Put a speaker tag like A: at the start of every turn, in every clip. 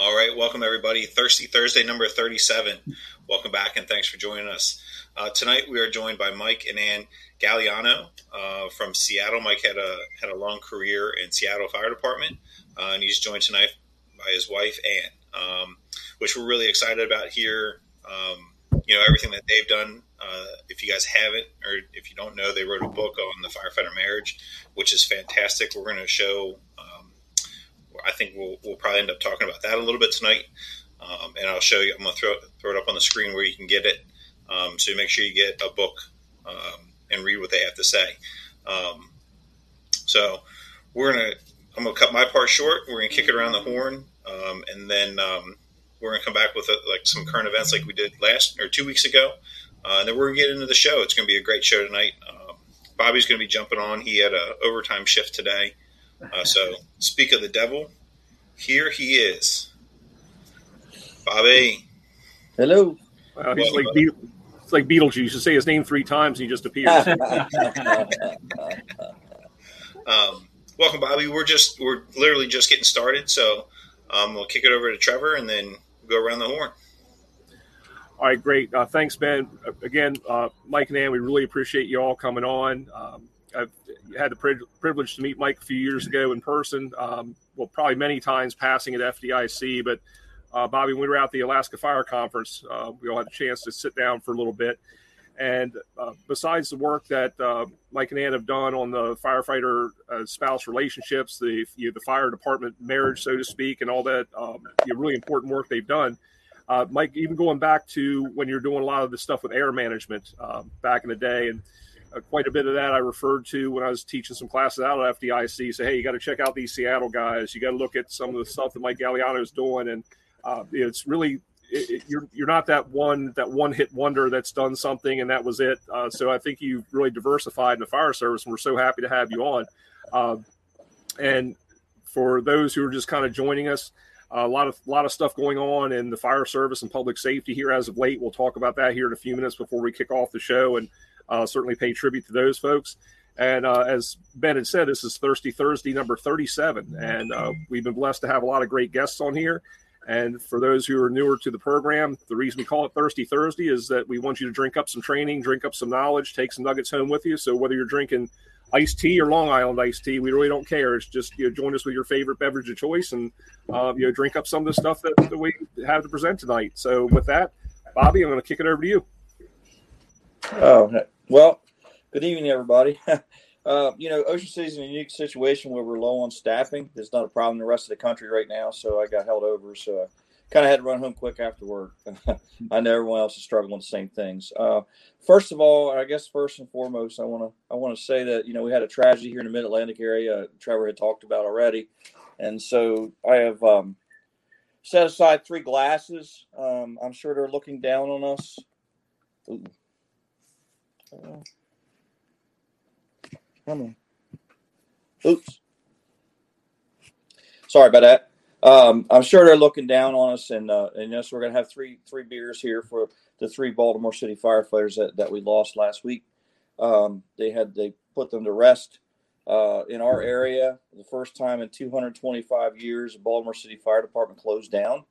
A: All right, welcome everybody. Thirsty Thursday number 37. Welcome back and thanks for joining us. Uh, tonight we are joined by Mike and Anne Gagliano uh, from Seattle. Mike had a had a long career in Seattle Fire Department, uh, and he's joined tonight by his wife Anne, um, which we're really excited about here. Um, you know everything that they've done. Uh, if you guys haven't, or if you don't know, they wrote a book on the firefighter marriage, which is fantastic. We're going to show I think we'll, we'll probably end up talking about that a little bit tonight. Um, and I'll show you. I'm going to throw throw it up on the screen where you can get it. Um, so you make sure you get a book um, and read what they have to say. Um, so we're gonna. I'm gonna cut my part short. We're gonna kick it around the horn, um, and then um, we're gonna come back with a, like some current events like we did last or two weeks ago. Uh, and then we're gonna get into the show. It's gonna be a great show tonight. Bobby's gonna be jumping on. He had a overtime shift today. Uh, so, speak of the devil, here he is. Bobby.
B: Hello.
C: Wow, he's like Be- it's like Beetlejuice. You say his name three times, and he just appears.
A: um, welcome, Bobby. We're just we're literally just getting started, so um, we'll kick it over to Trevor, and then go around the horn.
C: All right, great. Uh, thanks, Ben. Again, uh, Mike and Anne, we really appreciate you all coming on. Um, I've had the privilege to meet Mike a few years ago in person. Um, well, probably many times passing at FDIC, but uh, Bobby, when we were at the Alaska Fire Conference, uh, we all had a chance to sit down for a little bit. And uh, besides the work that uh, Mike and Anne have done on the firefighter uh, spouse relationships, the you know, the fire department marriage, so to speak, and all that um, you know, really important work they've done, uh, Mike, even going back to when you're doing a lot of the stuff with air management back in the day, and uh, quite a bit of that I referred to when I was teaching some classes out at FDIC. Say, hey, you got to check out these Seattle guys. You got to look at some of the stuff that Mike Gagliano is doing, and uh, it's really it, it, you're you're not that one that one hit wonder that's done something and that was it. Uh, so I think you've really diversified in the fire service, and we're so happy to have you on. Uh, and for those who are just kind of joining us. a lot of lot of stuff going on in the fire service and public safety here as of late. We'll talk about that here in a few minutes before we kick off the show. And uh, certainly pay tribute to those folks. And uh, as Ben had said, this is Thirsty Thursday number 37. And uh, we've been blessed to have a lot of great guests on here. And for those who are newer to the program, the reason we call it Thirsty Thursday is that we want you to drink up some training, drink up some knowledge, take some nuggets home with you. So whether you're drinking iced tea or Long Island iced tea, we really don't care. It's just you know, join us with your favorite beverage of choice and uh, you know drink up some of the stuff that, that we have to present tonight. So with that, Bobby, I'm going to kick it over to you.
B: Oh, well, good evening, everybody. uh, you know, Ocean City is in a unique situation where we're low on staffing. There's not a problem in the rest of the country right now, so I got held over. So I kind of had to run home quick after work. I know everyone else is struggling with the same things. Uh, first of all, I guess first and foremost, I want to I want to say that you know we had a tragedy here in the Mid Atlantic area. Trevor had talked about already, and so I have um, set aside three glasses. Um, I'm sure they're looking down on us. Ooh. Come on. Oops. Sorry about that. Um, I'm sure they're looking down on us, and uh, and yes, we're gonna have three three beers here for the three Baltimore City firefighters that, that we lost last week. Um, they had they put them to rest uh, in our area. The first time in 225 years, the Baltimore City Fire Department closed down,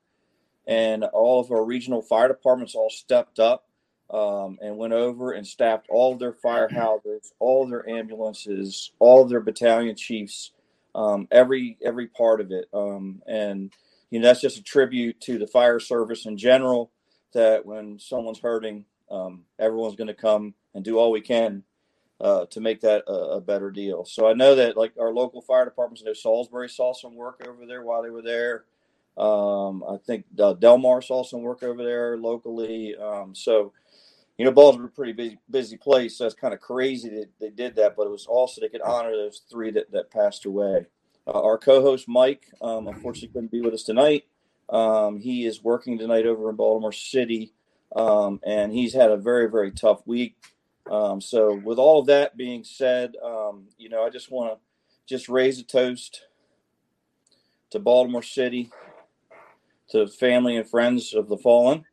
B: and all of our regional fire departments all stepped up um, and went over and staffed all their fire hydrants, all their ambulances, all their battalion chiefs, um, every every part of it. Um, and you know that's just a tribute to the fire service in general. That when someone's hurting, um, everyone's going to come and do all we can uh, to make that a, a, better deal. So I know that like our local fire departments, I know Salisbury saw some work over there while they were there. Um, I think uh, Delmar saw some work over there locally. Um, so you know, Baltimore a pretty busy, busy place. So it's kind of crazy that they did that, but it was also they could honor those three that, that passed away. Uh, our co-host Mike, um, unfortunately, couldn't be with us tonight. Um, he is working tonight over in Baltimore City, um, and he's had a very, very tough week. Um, so, with all of that being said, um, you know, I just want to just raise a toast to Baltimore City, to family and friends of the fallen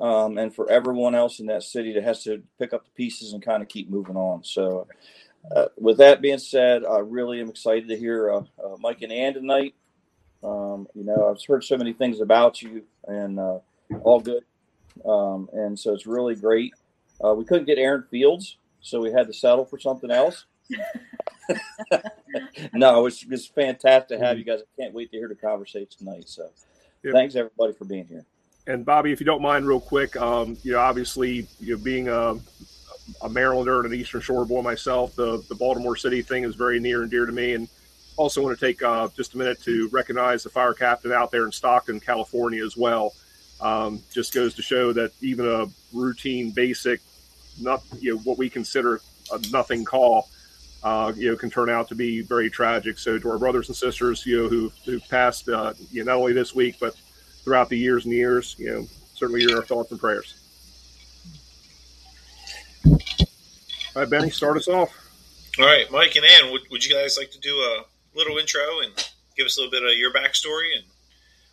B: um, and for everyone else in that city that has to pick up the pieces and kind of keep moving on. So, uh, with that being said, I really am excited to hear uh, uh, Mike and Anne tonight. Um, you know, I've heard so many things about you, and uh, all good. Um, and so it's really great. Uh, we couldn't get Aaron Fields, so we had to settle for something else. no, it's it's fantastic to have you guys. I can't wait to hear the conversation tonight. So, yep. thanks everybody for being here.
C: And Bobby, if you don't mind, real quick, um, you know, obviously, you know, being a, a Marylander and an Eastern Shore boy myself, the the Baltimore City thing is very near and dear to me. And also want to take uh, just a minute to recognize the fire captain out there in Stockton, California, as well. Um, just goes to show that even a routine, basic, not you know what we consider a nothing call, uh, you know, can turn out to be very tragic. So to our brothers and sisters, you know, who who passed, uh, you know, not only this week but throughout the years and years, you know, certainly your thoughts and prayers. All right, Benny, start us off.
A: All right, Mike and Anne, would, would you guys like to do a little intro and give us a little bit of your backstory and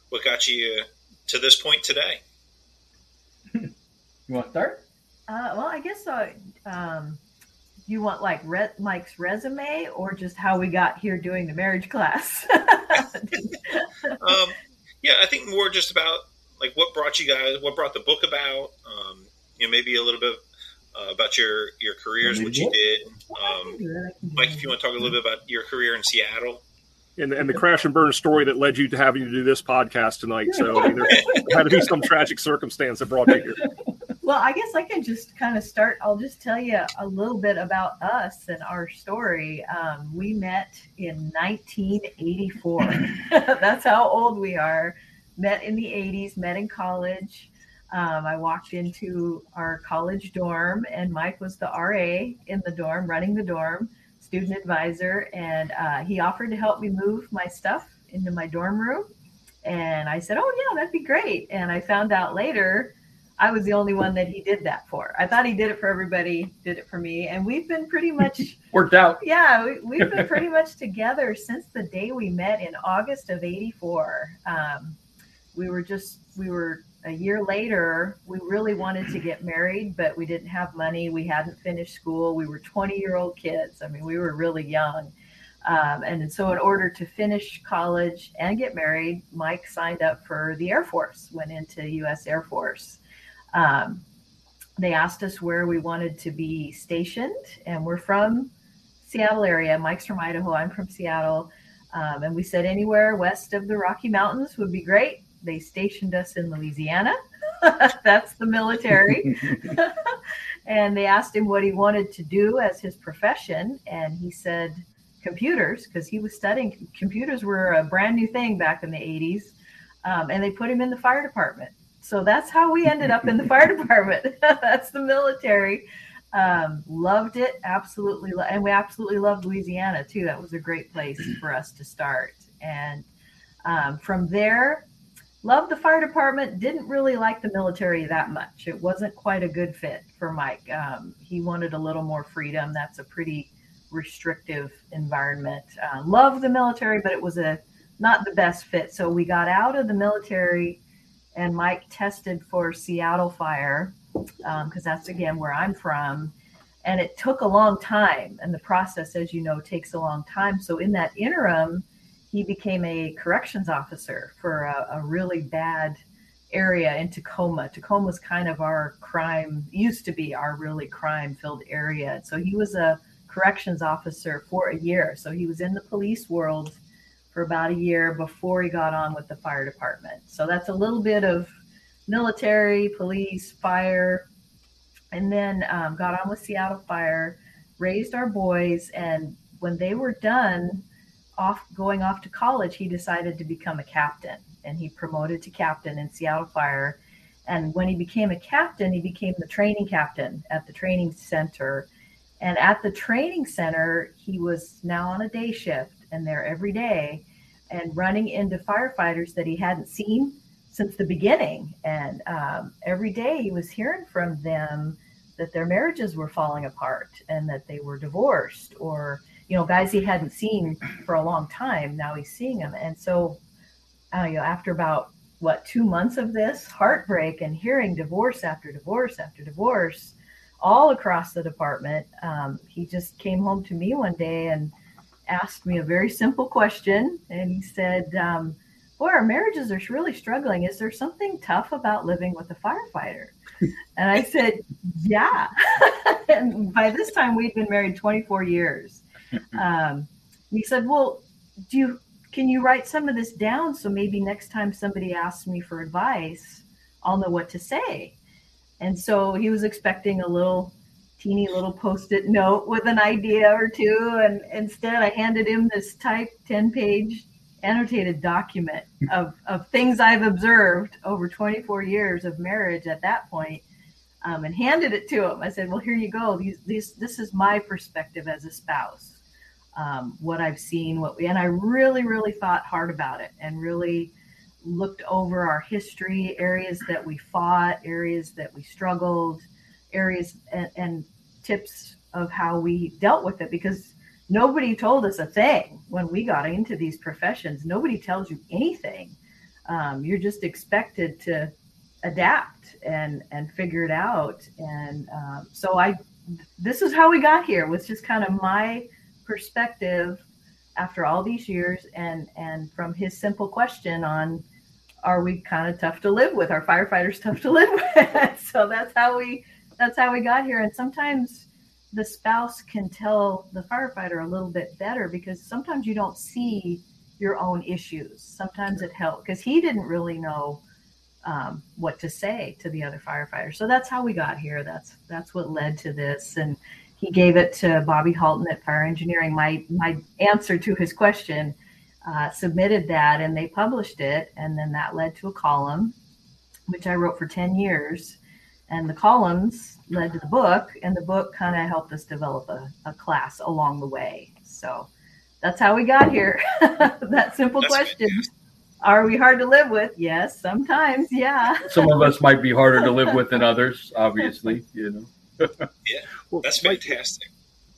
A: what got you uh, to this point today?
D: you want to start?
E: Uh, well, I guess uh, um, you want like Re- Mike's resume or just how we got here doing the marriage class?
A: um, yeah, I think more just about like what brought you guys, what brought the book about. Um, you know, maybe a little bit uh, about your your careers, what you did. Um, Mike, if you want to talk a little bit about your career in Seattle.
C: And, and the crash and burn story that led you to having to do this podcast tonight. So I mean, there had to be some tragic circumstance that brought you here.
E: Well, I guess I can just kind of start. I'll just tell you a little bit about us and our story. Um, we met in 1984. That's how old we are. Met in the 80s, met in college. Um, I walked into our college dorm, and Mike was the RA in the dorm, running the dorm, student advisor, and uh, he offered to help me move my stuff into my dorm room. And I said, "Oh yeah, that'd be great." And I found out later I was the only one that he did that for. I thought he did it for everybody, did it for me, and we've been pretty much
D: worked out.
E: Yeah, we, have been pretty much together since the day we met in August of '84. Um, we were just we were a year later, we really wanted to get married, but we didn't have money. We hadn't finished school. We were 20 year old kids. I mean, we were really young. Um, and so, in order to finish college and get married, Mike signed up for the Air Force, went into U.S. Air Force. Um, they asked us where we wanted to be stationed, and we're from Seattle area. Mike's from Idaho. I'm from Seattle. Um, and we said anywhere west of the Rocky Mountains would be great they stationed us in Louisiana. That's the military. and they asked him what he wanted to do as his profession. And he said computers, because he was studying computers were a brand new thing back in the 80s. Um, and they put him in the fire department. So that's how we ended up in the fire department. that's the military. Um, loved it, absolutely. Lo- and we absolutely loved Louisiana too. That was a great place for us to start. And um, from there, loved the fire department didn't really like the military that much it wasn't quite a good fit for mike um, he wanted a little more freedom that's a pretty restrictive environment uh, loved the military but it was a not the best fit so we got out of the military and mike tested for seattle fire because um, that's again where i'm from and it took a long time and the process as you know takes a long time so in that interim he became a corrections officer for a, a really bad area in Tacoma. Tacoma was kind of our crime, used to be our really crime filled area. So he was a corrections officer for a year. So he was in the police world for about a year before he got on with the fire department. So that's a little bit of military, police, fire, and then um, got on with Seattle Fire, raised our boys, and when they were done, off going off to college, he decided to become a captain, and he promoted to captain in Seattle Fire. And when he became a captain, he became the training captain at the training center. And at the training center, he was now on a day shift and there every day and running into firefighters that he hadn't seen since the beginning. And um, every day he was hearing from them that their marriages were falling apart and that they were divorced or you know, guys he hadn't seen for a long time. Now he's seeing them. And so, uh, you know, after about what, two months of this heartbreak and hearing divorce after divorce after divorce all across the department, um, he just came home to me one day and asked me a very simple question. And he said, um, boy, our marriages are really struggling. Is there something tough about living with a firefighter? And I said, yeah. and by this time, we'd been married 24 years. Um, he said, well, do you, can you write some of this down so maybe next time somebody asks me for advice, I'll know what to say. And so he was expecting a little teeny little post-it note with an idea or two. And instead I handed him this type 10 page annotated document of, of things I've observed over 24 years of marriage at that point, um, and handed it to him. I said, well, here you go. These, these, this is my perspective as a spouse. Um, what I've seen, what we, and I really, really thought hard about it and really looked over our history, areas that we fought, areas that we struggled, areas and, and tips of how we dealt with it because nobody told us a thing when we got into these professions. Nobody tells you anything. Um, you're just expected to adapt and and figure it out. And um, so I, this is how we got here. Was just kind of my perspective after all these years, and and from his simple question on, are we kind of tough to live with? Are firefighters tough to live with? so that's how we that's how we got here. And sometimes the spouse can tell the firefighter a little bit better because sometimes you don't see your own issues. Sometimes it helps because he didn't really know um, what to say to the other firefighter. So that's how we got here. That's that's what led to this. And he gave it to Bobby Halton at Fire Engineering. My my answer to his question uh, submitted that, and they published it. And then that led to a column, which I wrote for ten years and the columns led to the book and the book kind of helped us develop a, a, class along the way. So that's how we got here. That simple that's question. Are we hard to live with? Yes sometimes yeah.
F: Some of us might be harder to live with than others obviously you know.
A: Yeah well, that's fantastic.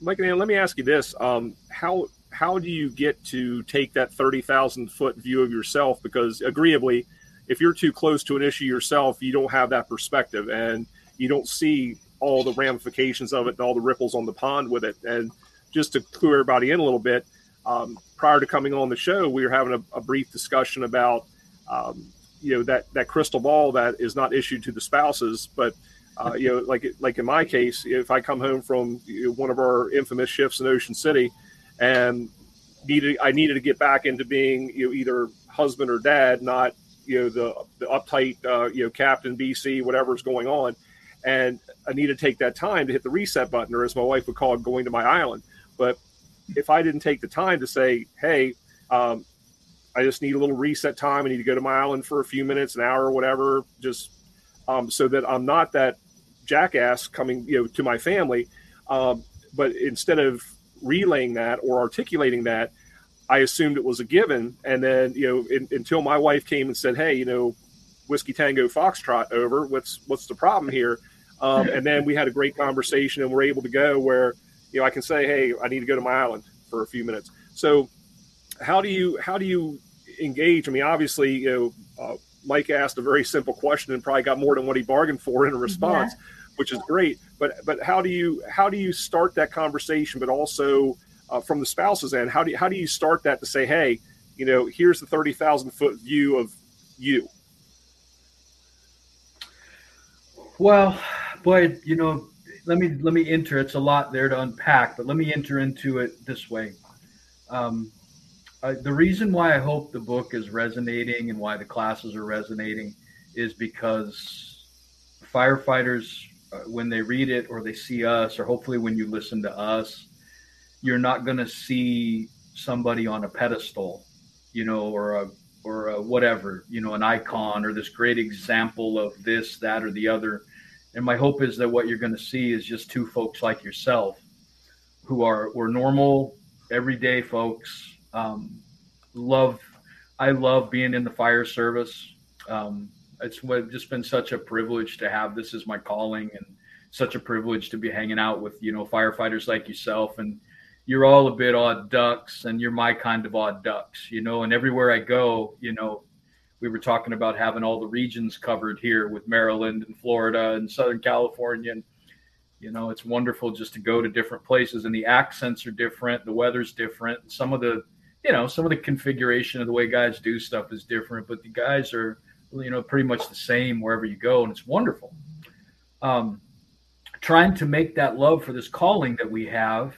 C: Mike, mike and let me ask you this um, how how do you get to take that 30,000 foot view of yourself? Because agreeably if you're too close to an issue yourself, you don't have that perspective and you don't see all the ramifications of it and all the ripples on the pond with it. And just to clue everybody in a little bit, um, prior to coming on the show, we were having a, a brief discussion about, um, you know, that that crystal ball that is not issued to the spouses, but uh, you know, like like in my case, if I come home from you know, one of our infamous shifts in Ocean City, and needed I needed to get back into being you know either husband or dad, not you know the the uptight uh, you know captain BC whatever's going on, and I need to take that time to hit the reset button, or as my wife would call it, going to my island. But if I didn't take the time to say, hey, um, I just need a little reset time. I need to go to my island for a few minutes, an hour, or whatever, just um, so that I'm not that jackass coming, you know, to my family. Um, but instead of relaying that or articulating that, I assumed it was a given. And then, you know, in, until my wife came and said, "Hey, you know, whiskey tango foxtrot over. What's what's the problem here?" Um, and then we had a great conversation, and we're able to go where, you know, I can say, "Hey, I need to go to my island for a few minutes." So, how do you how do you engage? I mean, obviously, you know, uh, Mike asked a very simple question and probably got more than what he bargained for in a response, yeah. which is great. But but how do you how do you start that conversation, but also uh, from the spouse's end, how do you, how do you start that to say, hey, you know, here's the thirty thousand foot view of you?
F: Well, boy, you know, let me let me enter. It's a lot there to unpack, but let me enter into it this way. Um, uh, the reason why I hope the book is resonating and why the classes are resonating is because firefighters, uh, when they read it or they see us, or hopefully when you listen to us, you're not going to see somebody on a pedestal, you know, or a or a whatever, you know, an icon or this great example of this, that, or the other. And my hope is that what you're going to see is just two folks like yourself, who are we're normal, everyday folks. Um, love, I love being in the fire service. Um, it's just been such a privilege to have this as my calling and such a privilege to be hanging out with you know firefighters like yourself and you're all a bit odd ducks and you're my kind of odd ducks, you know, and everywhere I go, you know, we were talking about having all the regions covered here with Maryland and Florida and Southern California. And, you know, it's wonderful just to go to different places and the accents are different, the weather's different. Some of the you know, some of the configuration of the way guys do stuff is different, but the guys are, you know, pretty much the same wherever you go, and it's wonderful. Um, trying to make that love for this calling that we have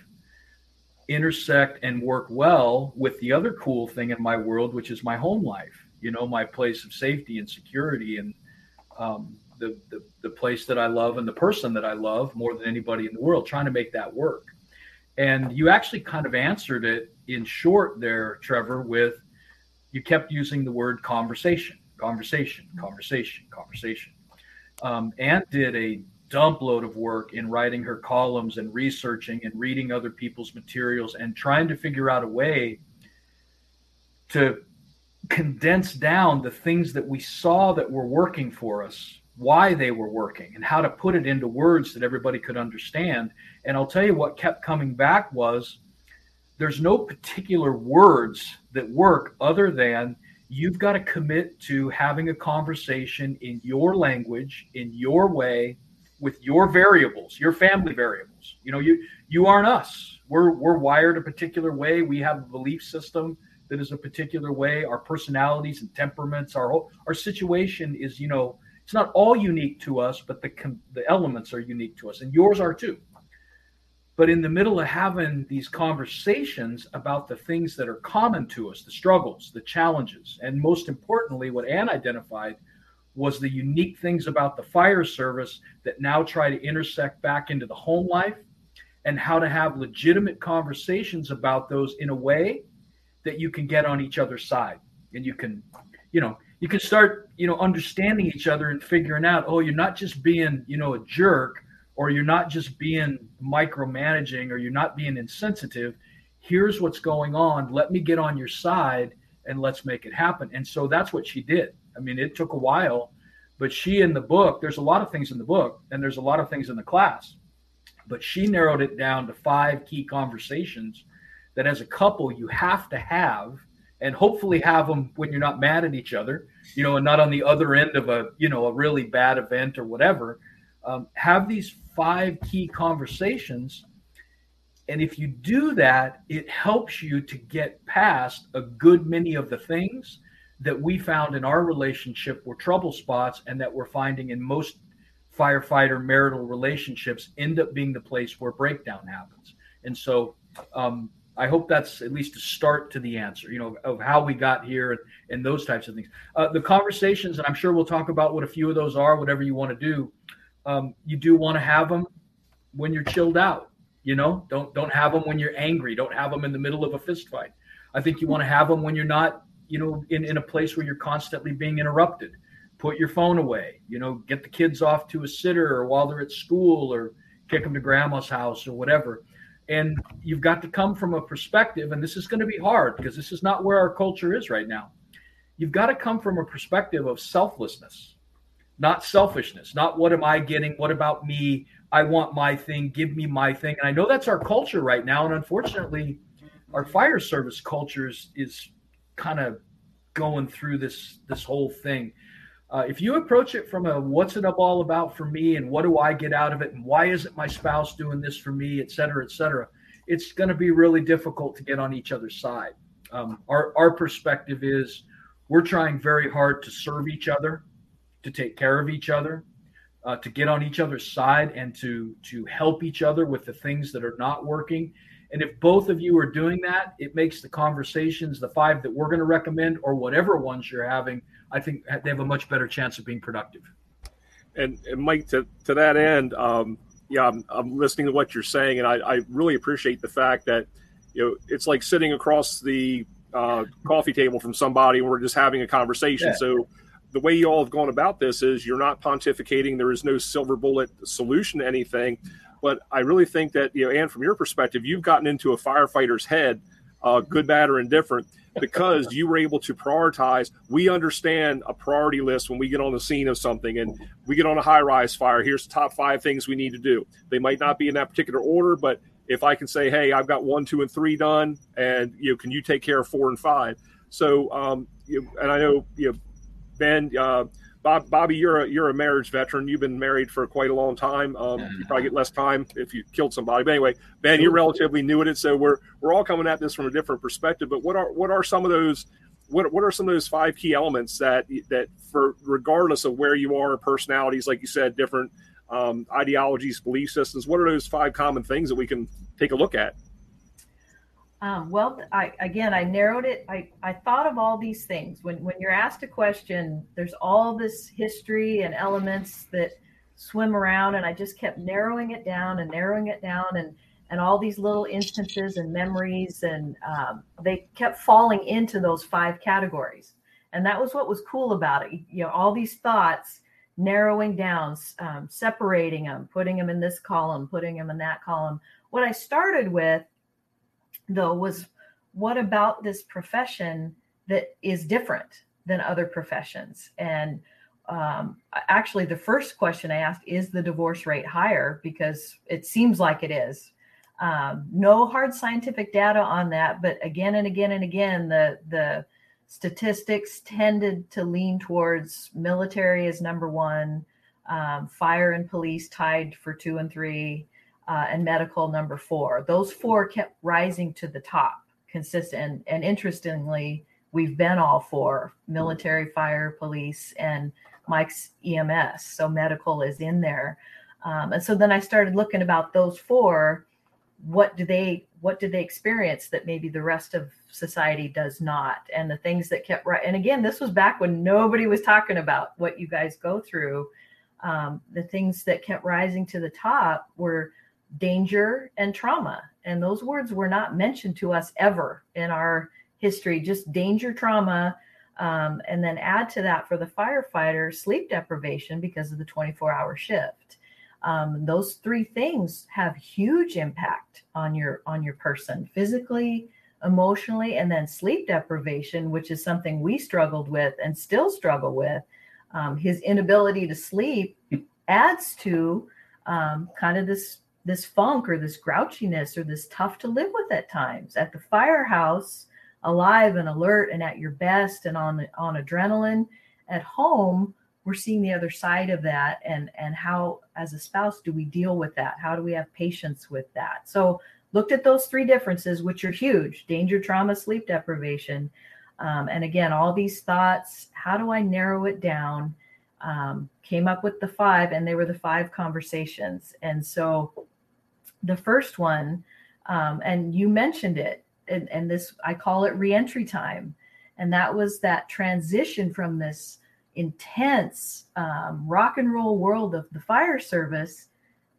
F: intersect and work well with the other cool thing in my world, which is my home life. You know, my place of safety and security, and um, the, the the place that I love and the person that I love more than anybody in the world. Trying to make that work. And you actually kind of answered it in short there, Trevor, with you kept using the word conversation, conversation, conversation, conversation. Um, Anne did a dump load of work in writing her columns and researching and reading other people's materials and trying to figure out a way to condense down the things that we saw that were working for us why they were working and how to put it into words that everybody could understand. And I'll tell you what kept coming back was there's no particular words that work other than you've got to commit to having a conversation in your language, in your way, with your variables, your family variables. You know, you you aren't us. We're we're wired a particular way. We have a belief system that is a particular way. Our personalities and temperaments, our our situation is, you know, it's not all unique to us, but the the elements are unique to us, and yours are too. But in the middle of having these conversations about the things that are common to us, the struggles, the challenges, and most importantly, what Anne identified was the unique things about the fire service that now try to intersect back into the home life and how to have legitimate conversations about those in a way that you can get on each other's side. And you can you know you can start you know understanding each other and figuring out oh you're not just being you know a jerk or you're not just being micromanaging or you're not being insensitive. Here's what's going on. Let me get on your side and let's make it happen. And so that's what she did i mean it took a while but she in the book there's a lot of things in the book and there's a lot of things in the class but she narrowed it down to five key conversations that as a couple you have to have and hopefully have them when you're not mad at each other, you know, and not on the other end of a, you know, a really bad event or whatever. Um, have these five key conversations. And if you do that, it helps you to get past a good many of the things that we found in our relationship were trouble spots and that we're finding in most firefighter marital relationships end up being the place where breakdown happens. And so, um, I hope that's at least a start to the answer, you know, of how we got here and, and those types of things. Uh, the conversations, and I'm sure we'll talk about what a few of those are, whatever you want to do. Um, you do want to have them when you're chilled out. You know, don't don't have them when you're angry. Don't have them in the middle of a fist fight. I think you want to have them when you're not, you know, in, in a place where you're constantly being interrupted. Put your phone away. You know, get the kids off to a sitter or while they're at school or kick them to grandma's house or whatever and you've got to come from a perspective and this is going to be hard because this is not where our culture is right now you've got to come from a perspective of selflessness not selfishness not what am i getting what about me i want my thing give me my thing and i know that's our culture right now and unfortunately our fire service culture is, is kind of going through this this whole thing uh, if you approach it from a what's it up all about for me and what do I get out of it and why isn't my spouse doing this for me, et cetera, et cetera, it's going to be really difficult to get on each other's side. Um, our, our perspective is we're trying very hard to serve each other, to take care of each other, uh, to get on each other's side and to to help each other with the things that are not working. And if both of you are doing that, it makes the conversations, the five that we're going to recommend or whatever ones you're having, I think they have a much better chance of being productive.
C: And, and Mike, to, to that end, um, yeah, I'm, I'm, listening to what you're saying, and I, I, really appreciate the fact that you know it's like sitting across the uh, coffee table from somebody, and we're just having a conversation. Yeah. So the way you all have gone about this is you're not pontificating. There is no silver bullet solution to anything, but I really think that you know, and from your perspective, you've gotten into a firefighter's head, uh, good, bad, or indifferent because you were able to prioritize. We understand a priority list when we get on the scene of something and we get on a high rise fire. Here's the top five things we need to do. They might not be in that particular order, but if I can say, hey, I've got one, two, and three done, and you know, can you take care of four and five? So, um, you, and I know you know, Ben, uh, Bob, Bobby, you're a you're a marriage veteran. You've been married for quite a long time. Um, you probably get less time if you killed somebody. But anyway, Ben, you're relatively new at it, so we're we're all coming at this from a different perspective. But what are what are some of those what what are some of those five key elements that that for regardless of where you are, personalities, like you said, different um, ideologies, belief systems. What are those five common things that we can take a look at?
E: Um, well, I, again, I narrowed it. I, I thought of all these things. When, when you're asked a question, there's all this history and elements that swim around, and I just kept narrowing it down and narrowing it down, and and all these little instances and memories, and um, they kept falling into those five categories. And that was what was cool about it. You know, all these thoughts narrowing down, um, separating them, putting them in this column, putting them in that column. What I started with though was what about this profession that is different than other professions? And um, actually the first question i asked is the divorce rate higher? Because it seems like it is. Um, no hard scientific data on that but again and again and again the the statistics tended to lean towards military as number one um, fire and police tied for two and three uh, and medical number four. Those four kept rising to the top consistent. And, and interestingly, we've been all four military, fire, police, and Mike's EMS. So medical is in there. Um, and so then I started looking about those four. What do they what did they experience that maybe the rest of society does not? And the things that kept right. And again, this was back when nobody was talking about what you guys go through. Um, the things that kept rising to the top were danger and trauma. And those words were not mentioned to us ever in our history, just danger, trauma. Um, and then add to that for the firefighter sleep deprivation because of the 24 hour shift. Um, those three things have huge impact on your on your person physically emotionally and then sleep deprivation which is something we struggled with and still struggle with um, his inability to sleep adds to um, kind of this this funk or this grouchiness or this tough to live with at times. At the firehouse, alive and alert and at your best and on on adrenaline. At home, we're seeing the other side of that and and how as a spouse do we deal with that? How do we have patience with that? So looked at those three differences, which are huge: danger, trauma, sleep deprivation. Um, and again, all these thoughts. How do I narrow it down? Um, came up with the five, and they were the five conversations. And so the first one, um, and you mentioned it, and, and this I call it reentry time, and that was that transition from this intense um, rock and roll world of the fire service,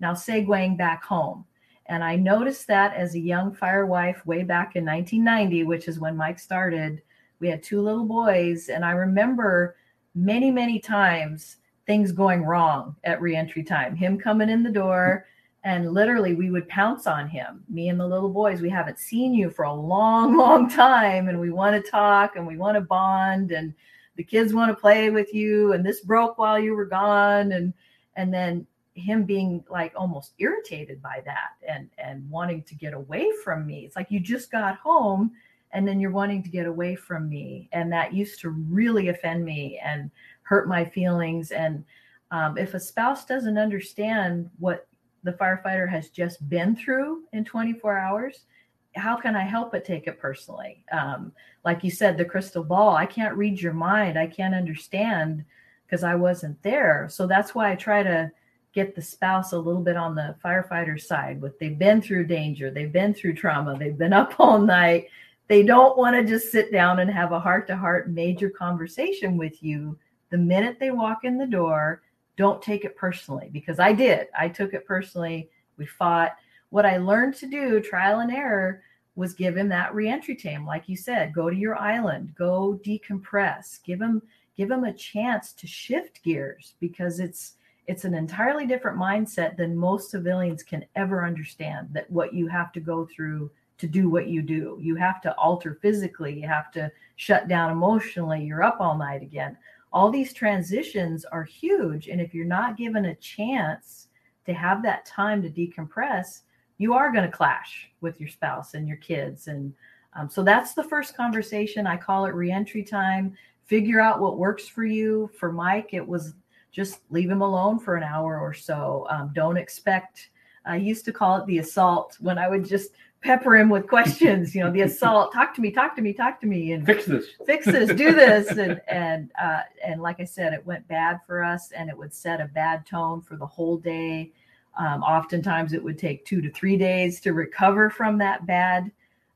E: now segueing back home. And I noticed that as a young fire wife way back in 1990, which is when Mike started. We had two little boys, and I remember many, many times things going wrong at reentry time. Him coming in the door, and literally we would pounce on him. Me and the little boys we haven't seen you for a long long time and we want to talk and we want to bond and the kids want to play with you and this broke while you were gone and and then him being like almost irritated by that and and wanting to get away from me. It's like you just got home and then you're wanting to get away from me. And that used to really offend me and hurt my feelings. And um, if a spouse doesn't understand what the firefighter has just been through in 24 hours how can i help but take it personally? Um, like you said the crystal ball i can't read your mind i can't understand because i wasn't there. So that's why i try to get the spouse a little bit on the firefighter side with they've been through danger they've been through trauma they've been up all night. They don't want to just sit down and have a heart to heart major conversation with you the minute they walk in the door don't take it personally because I did. I took it personally. We fought. What I learned to do, trial and error, was give him that reentry time. Like you said, go to your island, go decompress, give him give him a chance to shift gears because it's it's an entirely different mindset than most civilians can ever understand that what you have to go through to do what you do. You have to alter physically, you have to shut down emotionally, you're up all night again all these transitions are huge. And if you're not given a chance to have that time to decompress, you are going to clash with your spouse and your kids. And um, so that's the first conversation. I call it reentry time. figure out what works for you. For Mike, it was just leave him alone for an hour or so. Um, don't expect. I used to call it the assault when I would just pepper him with questions. You know, the assault. Talk to me. Talk to me. Talk to me. And
F: Fix this.
E: fix this, do this, and and uh, and like I said, it went bad for us, and it would set a bad tone for the whole day. Um, oftentimes, it would take two to three days to recover from that bad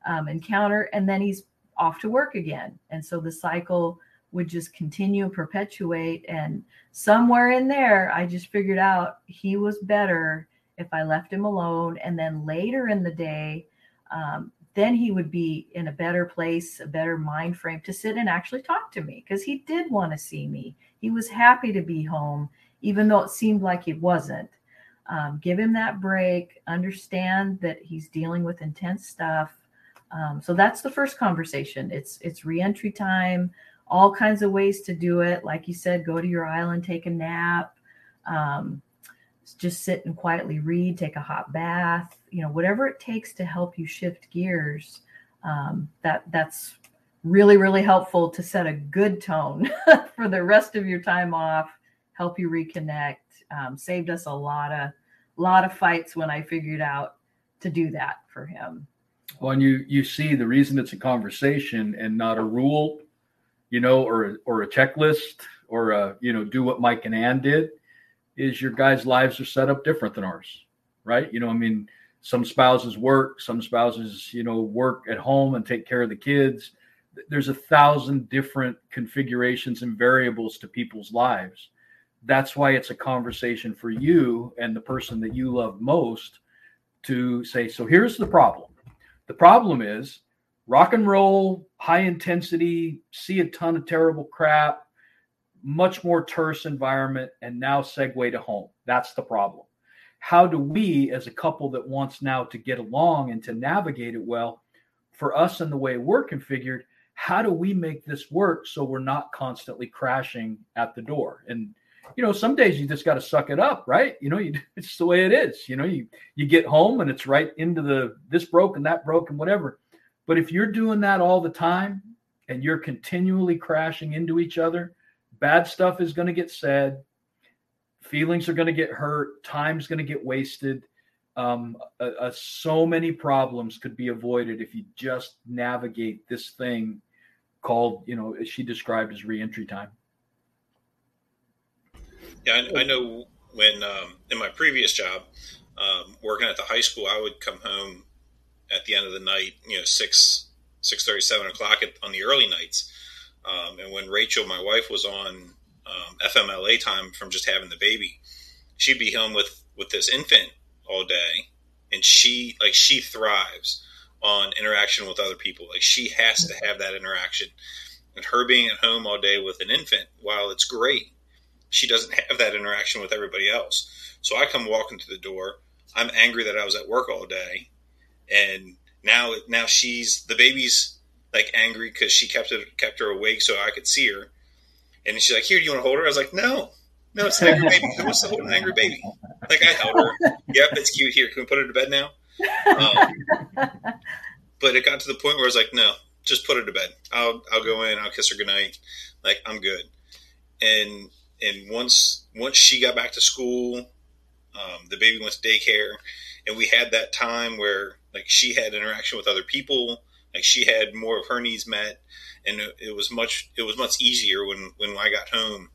E: um, encounter, and then he's off to work again, and so the cycle would just continue, perpetuate, and somewhere in there, I just figured out he was better if I left him alone, and then later in the day. Um, then he would be in a better place, a better mind frame to sit and actually talk to me because he did want to see me. He was happy to be home, even though it seemed like he wasn't. Um, give him that break, understand that he's dealing with intense stuff. Um, so that's the first conversation. It's it's reentry time, all kinds of ways to do it. Like you said, go to your island, take a nap. Um, just sit and quietly read, take a hot bath, you know, whatever it takes to help you shift gears. Um, that that's really really helpful to set a good tone for the rest of your time off. Help you reconnect. Um, saved us a lot of lot of fights when I figured out to do that for him.
F: Well, and you you see the reason it's a conversation and not a rule, you know, or or a checklist or a you know do what Mike and Anne did is your guys' lives are set up different than ours, right? You know, I mean, some spouses work, some spouses, you know, work at home and take care of the kids. There's a thousand different configurations and variables to people's lives. That's why it's a conversation for you and the person that you love most to say, so here's the problem. The problem is rock and roll, high intensity, see a ton of terrible crap, much more terse environment, and now segue to home. That's the problem. How do we, as a couple that wants now to get along and to navigate it well, for us and the way we're configured, how do we make this work so we're not constantly crashing at the door? And you know, some days you just got to suck it up, right? You know, you, it's the way it is. You know, you you get home and it's right into the this broke and that broke and whatever. But if you're doing that all the time and you're continually crashing into each other, bad stuff is going to get said. Feelings are going to get hurt. Time's going to get wasted. Um, so many problems could be avoided if you just navigate this thing called you know as she described as reentry time.
A: Yeah i, I know when um, in my previous job um, working at the high school i would come home at the end of the night you know 6 six thirty, seven o'clock on the early nights um, and when Rachel, my wife, was on um, FMLA time from just having the baby, she'd be home with with this infant all day, and she like she thrives on interaction with other people. Like she has to have that interaction, and her being at home all day with an infant, while it's great, she doesn't have that interaction with everybody else. So I come walking through the door. I'm angry that I was at work all day, and now now she's the baby's like angry because she kept it kept her awake so I could see her. And she's like, "Here, do you want to hold her?" I was like, "No, no, it's an angry baby. Who wants to hold an angry baby?" Like I held her. Yep, it's cute. Here, can we put her to bed now? Um, but it got to the point where I was like, "No, just put her to bed. I'll I'll go in. I'll kiss her goodnight. Like I'm good." And and once once she got back to school, um, the baby went to daycare, and we had that time where like she had interaction with other people like she had more of her needs met, and it, was much it was much easier when when I got home,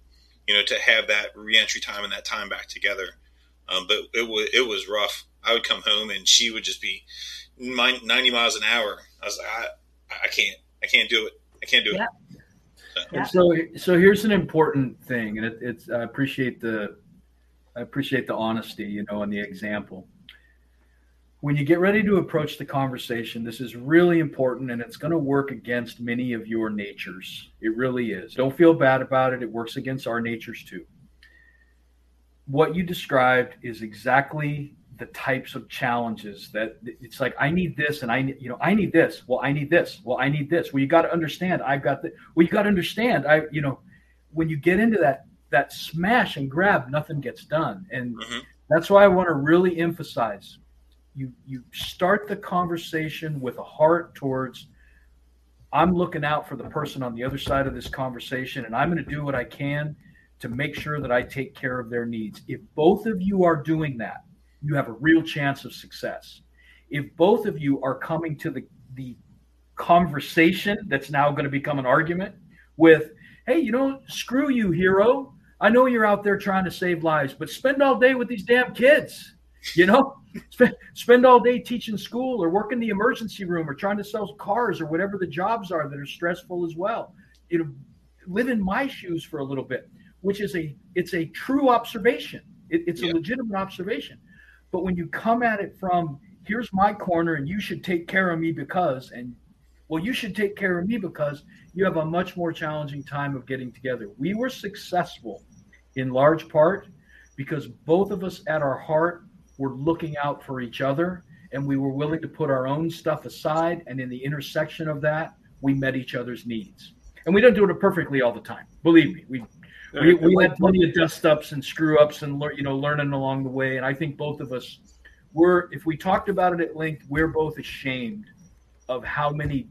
A: you know, to have that reentry time and that time back together. Um, but it was it was rough. I would come home and she would just be 90 miles an hour. I was like, I, I can't, I can't do it. I can't do
E: yeah.
A: it.
F: So. And so, so here's an important thing, and it, it's I appreciate the, I appreciate the honesty, you know, and the example when you get ready to approach the conversation, this is really important and it's going to work against many of your natures. It really is. Don't feel bad about it. It works against our natures too. What you described is exactly the types of challenges that it's like I need this and I you know I need this. Well, I need this. Well, I need this. Well, you got to understand I've got the well you got to understand I you know when you get into that that smash and grab nothing gets done and mm-hmm. that's why I want to really emphasize you you start the conversation with a heart towards I'm looking out for the person on the other side of this conversation, and I'm going to do what I can to make sure that I take care of their needs. If both of you are doing that, you have a real chance of success. If both of you are coming to the, the conversation that's now going to become an argument with, hey, you know, screw you, hero. I know you're out there trying to save lives, but spend all day with these damn kids. You know, spend, spend all day teaching school or work in the emergency room or trying to sell cars or whatever the jobs are that are stressful as well. You know, live in my shoes for a little bit, which is a it's a true observation. It, it's yeah. a legitimate observation. But when you come at it from here's my corner and you should take care of me because and well you should take care of me because you have a much more challenging time of getting together. We were successful in large part because both of us at our heart were looking out for each other and we were willing to put our own stuff aside. And in the intersection of that, we met each other's needs. And we don't do it perfectly all the time. Believe me, we we, we had plenty of dust ups and screw ups and you know learning along the way. And I think both of us were, if we talked about it at length, we're both ashamed of how many,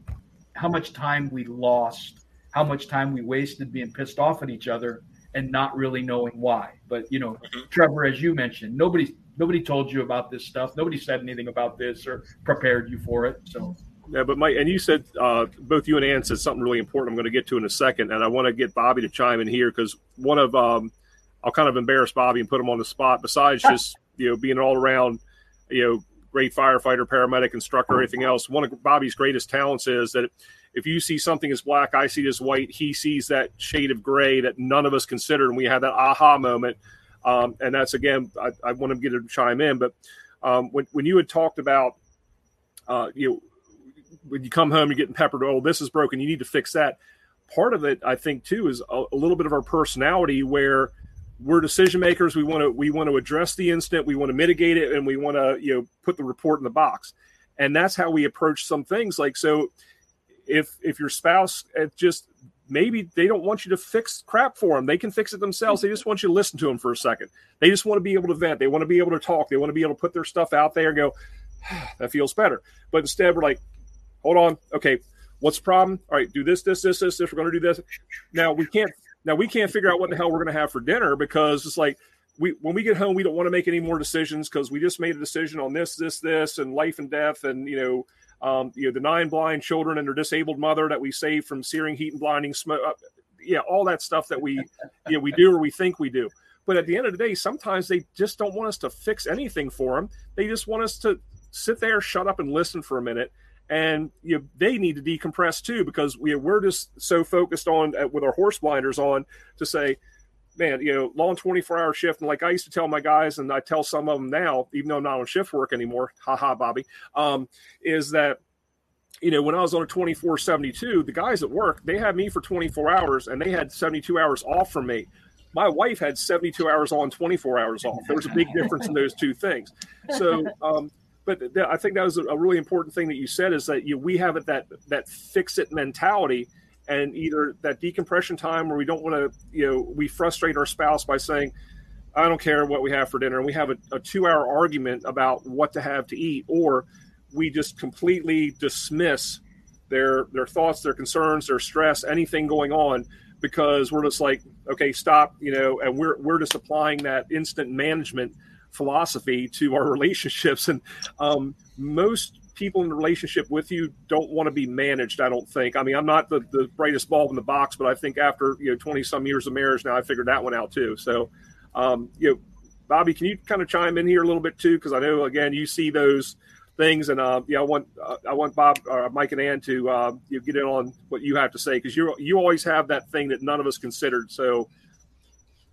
F: how much time we lost, how much time we wasted being pissed off at each other and not really knowing why. But you know, mm-hmm. Trevor, as you mentioned, nobody nobody told you about this stuff. Nobody said anything about this or prepared you for it. So
C: yeah, but Mike, and you said uh, both you and Anne said something really important. I'm going to get to in a second, and I want to get Bobby to chime in here because one of um, I'll kind of embarrass Bobby and put him on the spot. Besides just you know being an all around you know great firefighter, paramedic, instructor, anything else, one of Bobby's greatest talents is that if you see something as black, I see it as white. He sees that shade of gray that none of us considered, and we had that aha moment. Um, and that's again, I, I want to get to chime in, but um, when when you had talked about, uh, you know, when you come home, you're getting peppered. Oh, this is broken. You need to fix that. Part of it, I think, too, is a, a little bit of our personality where we're decision makers. We want to we want to address the incident. We want to mitigate it, and we want to you know put the report in the box. And that's how we approach some things. Like so, if if your spouse just maybe they don't want you to fix crap for them. They can fix it themselves. They just want you to listen to them for a second. They just want to be able to vent. They want to be able to talk. They want to be able to put their stuff out there and go, that feels better. But instead, we're like, hold on, okay, what's the problem? All right, do this, this, this, this, this. We're going to do this. Now we can't. Now we can't figure out what the hell we're going to have for dinner because it's like we when we get home, we don't want to make any more decisions because we just made a decision on this, this, this, and life and death, and you know um, you know, the nine blind children and their disabled mother that we save from searing heat and blinding smoke. Uh, yeah, all that stuff that we, you know, we do or we think we do. But at the end of the day, sometimes they just don't want us to fix anything for them. They just want us to sit there, shut up, and listen for a minute. And you know, they need to decompress too because we, we're just so focused on uh, with our horse blinders on to say, man, you know, long 24 hour shift. And like I used to tell my guys, and I tell some of them now, even though I'm not on shift work anymore, haha, Bobby, um, is that, you know, when I was on a 24 72, the guys at work, they had me for 24 hours and they had 72 hours off from me. My wife had 72 hours on, 24 hours off. There was a big difference in those two things. So, um, but th- I think that was a really important thing that you said is that you we have it that that fix it mentality and either that decompression time where we don't want to, you know, we frustrate our spouse by saying, I don't care what we have for dinner. And we have a, a two hour argument about what to have to eat, or we just completely dismiss their their thoughts, their concerns, their stress, anything going on because we're just like, okay, stop, you know, and we're we're just applying that incident management philosophy to our relationships. And um, most people in the relationship with you don't want to be managed. I don't think. I mean, I'm not the, the brightest bulb in the box, but I think after you know 20 some years of marriage now, I figured that one out too. So, um, you know, Bobby, can you kind of chime in here a little bit too? Because I know again you see those things, and uh, yeah, I want uh, I want Bob, uh, Mike, and Anne to uh, you know, get in on what you have to say because you you always have that thing that none of us considered. So,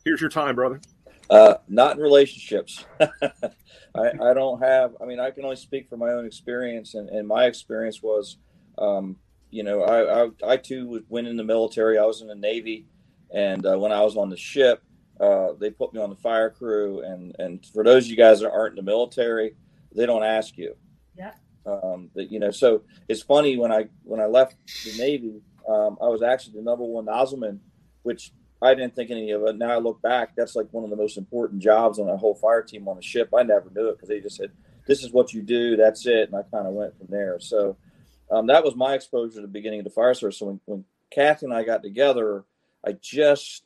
C: here's your time, brother.
B: Uh, not in relationships. I, I don't have. I mean, I can only speak from my own experience, and, and my experience was, um, you know, I, I, I too went in the military. I was in the Navy, and uh, when I was on the ship, uh, they put me on the fire crew. And and for those of you guys that aren't in the military, they don't ask you.
E: Yeah.
B: Um, that you know, so it's funny when I when I left the Navy, um, I was actually the number one nozzleman, which I didn't think any of it. Now I look back, that's like one of the most important jobs on a whole fire team on the ship. I never knew it because they just said, "This is what you do. That's it," and I kind of went from there. So, um, that was my exposure to the beginning of the fire service. So when, when Kathy and I got together, I just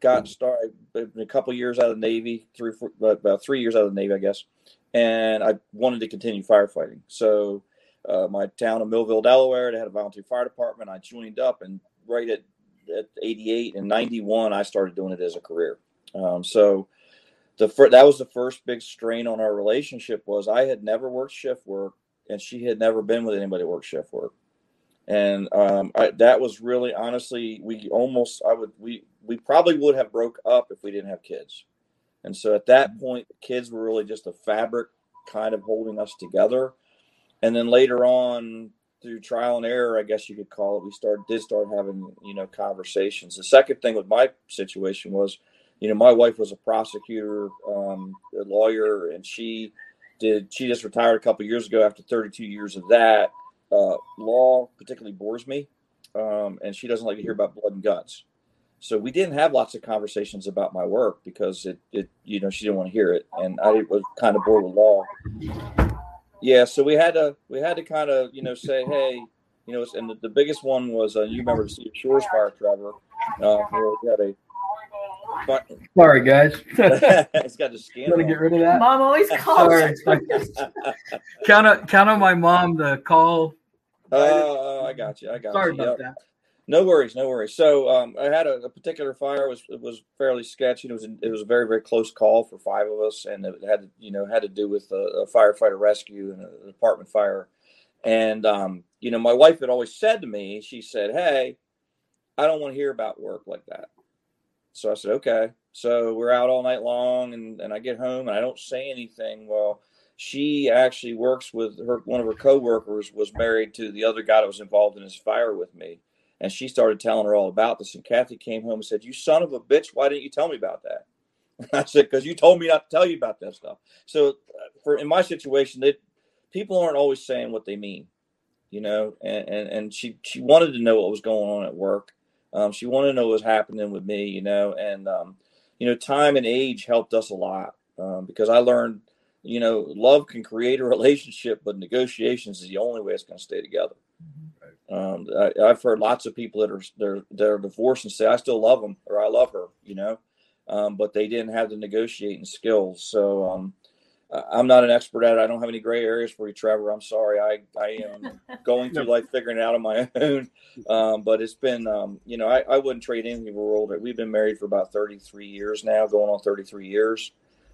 B: got started a couple years out of the Navy, three four, about three years out of the Navy, I guess, and I wanted to continue firefighting. So uh, my town of Millville, Delaware, they had a volunteer fire department. I joined up, and right at at 88 and 91, I started doing it as a career. Um, so the fir- that was the first big strain on our relationship was I had never worked shift work, and she had never been with anybody that worked shift work. And um, I, that was really honestly we almost i would we we probably would have broke up if we didn't have kids. And so at that point kids were really just a fabric kind of holding us together. And then later on through trial and error i guess you could call it we started did start having you know conversations the second thing with my situation was you know my wife was a prosecutor um, a lawyer and she did she just retired a couple years ago after 32 years of that uh, law particularly bores me, um, and she doesn't like to hear about blood and guts. So we didn't have lots of conversations about my work because it, it you know, she didn't want to hear it, and I was kind of bored with law. Yeah, so we had to we had to kind of you know say, hey, you know, and the, the biggest one was uh, you remember the Shores fire, Trevor, uh, where we had a
F: Sorry, guys.
B: it's got the skin.
F: Gotta get rid of that.
E: Mom always calls.
F: Sorry. count on count on my mom to call
B: Oh, I got you. I got
F: Sorry
B: you.
F: Sorry about
B: Yep.
F: that.
B: No worries, no worries. So um, I had a, a particular fire was it was fairly sketchy. It was it was a very very close call for five of us, and it had you know had to do with a, a firefighter rescue and a, apartment fire. And um, you know, my wife had always said to me, she said, "Hey, I don't want to hear about work like that." So I said, "Okay." So we're out all night long, and and I get home and I don't say anything. Well, she actually works with her one of her coworkers was married to the other guy that was involved in this fire with me and she started telling her all about this. And kathy came home and said you son of a bitch why didn't you tell me about that? I said because you told me not to tell you about that stuff so uh, for in my situation that people aren't always saying what they mean you know? And, and and she she wanted to know what was going on at work. Um, she wanted to know what was happening with me you know? And um, you know time and age helped us a lot um, because i learned you know, love can create a relationship, but negotiations is the only way it's going to stay together. Um, I, have heard lots of people that are they're they're divorced and say I still love them or I love her, you know, um, but they didn't have the negotiating skills. So um, I'm not an expert at it. I don't have any gray areas for you, Trevor. I'm sorry. I I am going through life figuring it out on my own. Um, but it's been um, you know I, I wouldn't trade anything for the world. We've been married for about 33 years now, going on 33 years.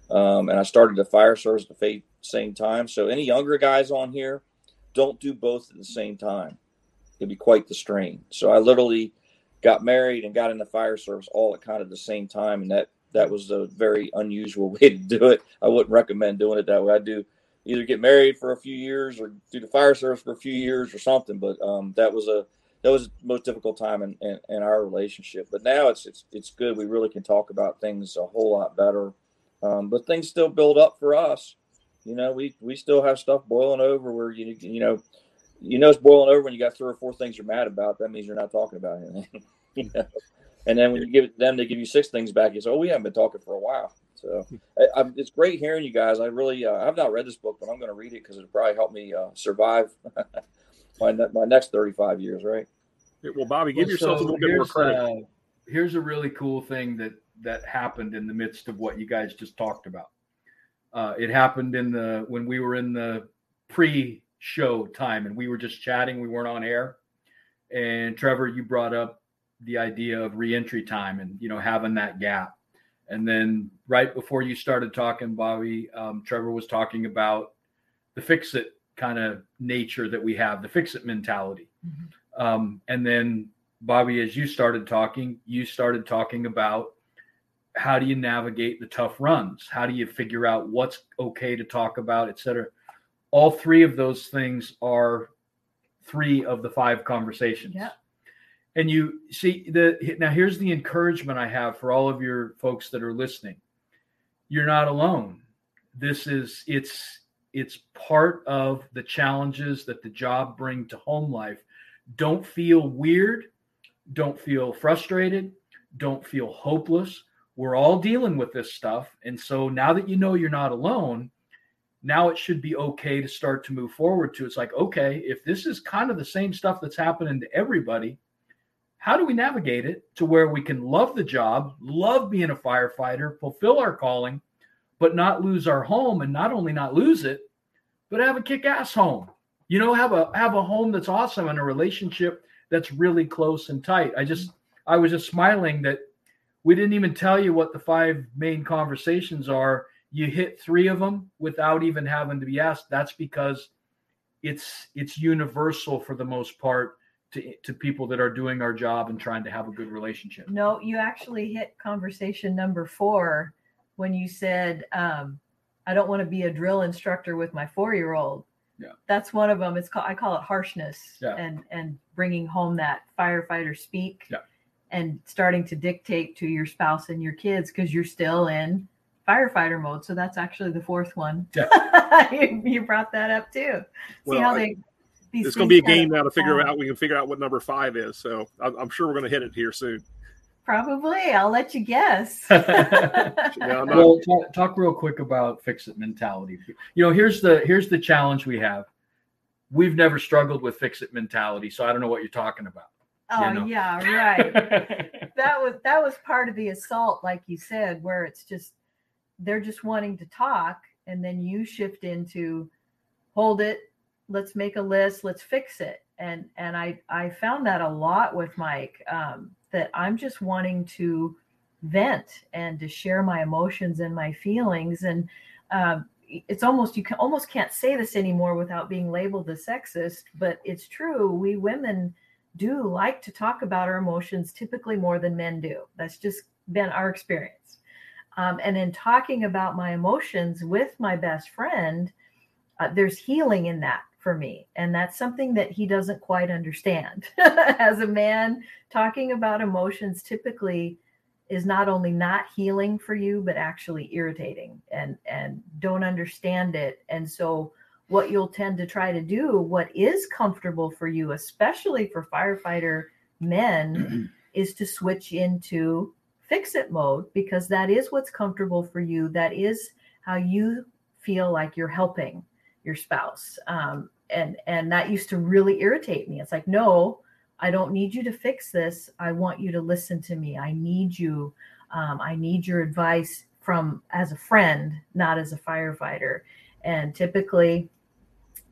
B: Um, and I started the fire service at the same time. So any younger guys on here, don't do both at the same time. It'd be quite the strain. So I literally got married and got in the fire service all at kind of the same time, and that that was a very unusual way to do it. I wouldn't recommend doing it that way. I do either get married for a few years or do the fire service for a few years or something. But um, that was a that was the most difficult time in, in, in, our relationship. But now it's it's it's good. We really can talk about things a whole lot better. Um, but things still build up for us. You know, we we still have stuff boiling over where you you know you know it's boiling over when you got three or four things you're mad about. That means you're not talking about anything. you know? And then when you give it them, they give you six things back. You say, "Oh, we haven't been talking for a while." So I, I, it's great hearing you guys. I really uh, I've not read this book, but I'm going to read it because it'll probably help me uh, survive my my next 35 years. Right?
C: Well, Bobby, give well, yourself so a little bit more credit. Uh,
F: here's a really cool thing that that happened in the midst of what you guys just talked about. Uh, it happened in the when we were in the pre-show time and we were just chatting. We weren't on air. And Trevor, you brought up the idea of reentry time and you know having that gap. And then right before you started talking, Bobby, um, Trevor was talking about the fix it kind of nature that we have, the fix it mentality. Mm-hmm. Um, and then Bobby, as you started talking, you started talking about how do you navigate the tough runs? How do you figure out what's okay to talk about, et cetera? All three of those things are three of the five conversations.
E: Yeah.
F: And you see the now here's the encouragement I have for all of your folks that are listening. You're not alone. This is it's it's part of the challenges that the job bring to home life. Don't feel weird, don't feel frustrated, don't feel hopeless we're all dealing with this stuff. And so now that you know you're not alone, now it should be okay to start to move forward to. It's like okay if this is kind of the same stuff that's happening to everybody how do we navigate it to where we can love the job love being a firefighter fulfill our calling but not lose our home and not only not lose it but have a kick-ass home? You know have a have a home that's awesome and a relationship that's really close and tight. I just i was just smiling that we didn't even tell you what the five main conversations are you hit three of them without even having to be asked that's because it's it's universal for the most part to, to people that are doing our job and trying to have a good relationship
E: No, you actually hit conversation number four when you said, um, I don't want to be a drill instructor with my four year old.
F: Yeah.
E: That's one of them. It's called, I call it harshness
F: Yeah.
E: and, and bringing home that firefighter speak
F: Yeah.
E: and starting to dictate to your spouse and your kids because you're still in firefighter mode. So that's actually the fourth one. you, you brought that up too. See how
C: I-
E: they, these
C: It's going to be a game now to figure out. We can figure out what number five is. So I'm, I'm sure we're going to hit it here soon.
E: Probably. I'll let you guess.
C: Yeah, not-
F: well talk, talk real quick about fix it mentality you know here's the here's the challenge we have we've never struggled with fix it mentality so i don't know what you're talking about
E: Oh
F: know.
E: yeah, right. that was that was part of the assault, like you said, where it's just they're just wanting to talk, and then you shift into hold it, let's make a list, let's fix it. And and I I found that a lot with Mike, um, that I'm just wanting to vent and to share my emotions and my feelings and um, it's almost you can almost can't say this anymore without being labeled as sexist but it's true we women do like to talk about our emotions typically more than men do. That's just been our experience. Um, and in talking about my emotions with my best friend, uh, there's healing in that for me. And that's something that he doesn't quite understand. As a man, talking about emotions typically is not only not healing for you, but actually irritating and, and don't understand it. And so what you'll tend to try to do, what is comfortable for you, especially for firefighter men, is to switch into fix it mode because that is what's comfortable for you. That is how you feel like you're helping your spouse. Um, and and that used to really irritate me. It's like, no, I don't need you to fix this. I want you to listen to me. I need you. Um, I need your advice from as a friend, not as a firefighter. And typically,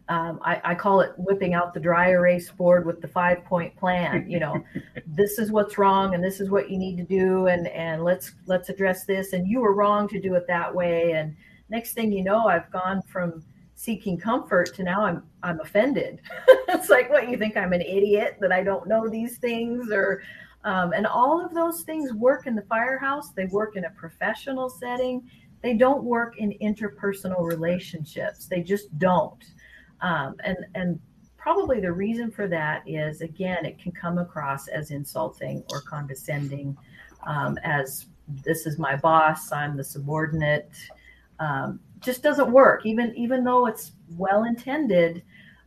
E: um, I, I call it whipping out the dry erase board with the five point plan. You know, this is what's wrong, and this is what you need to do, and and let's let's address this. And you were wrong to do it that way. And next thing you know, I've gone from seeking comfort to now I'm I'm offended. it's like, what you think I'm an idiot that I don't know these things, or um, and all of those things work in the firehouse. They work in a professional setting. They don't work in interpersonal relationships. They just don't. Um, and and probably the reason for that is again it can come across as insulting or condescending um, as this is my boss i'm the subordinate um, just doesn't work even even though it's well intended.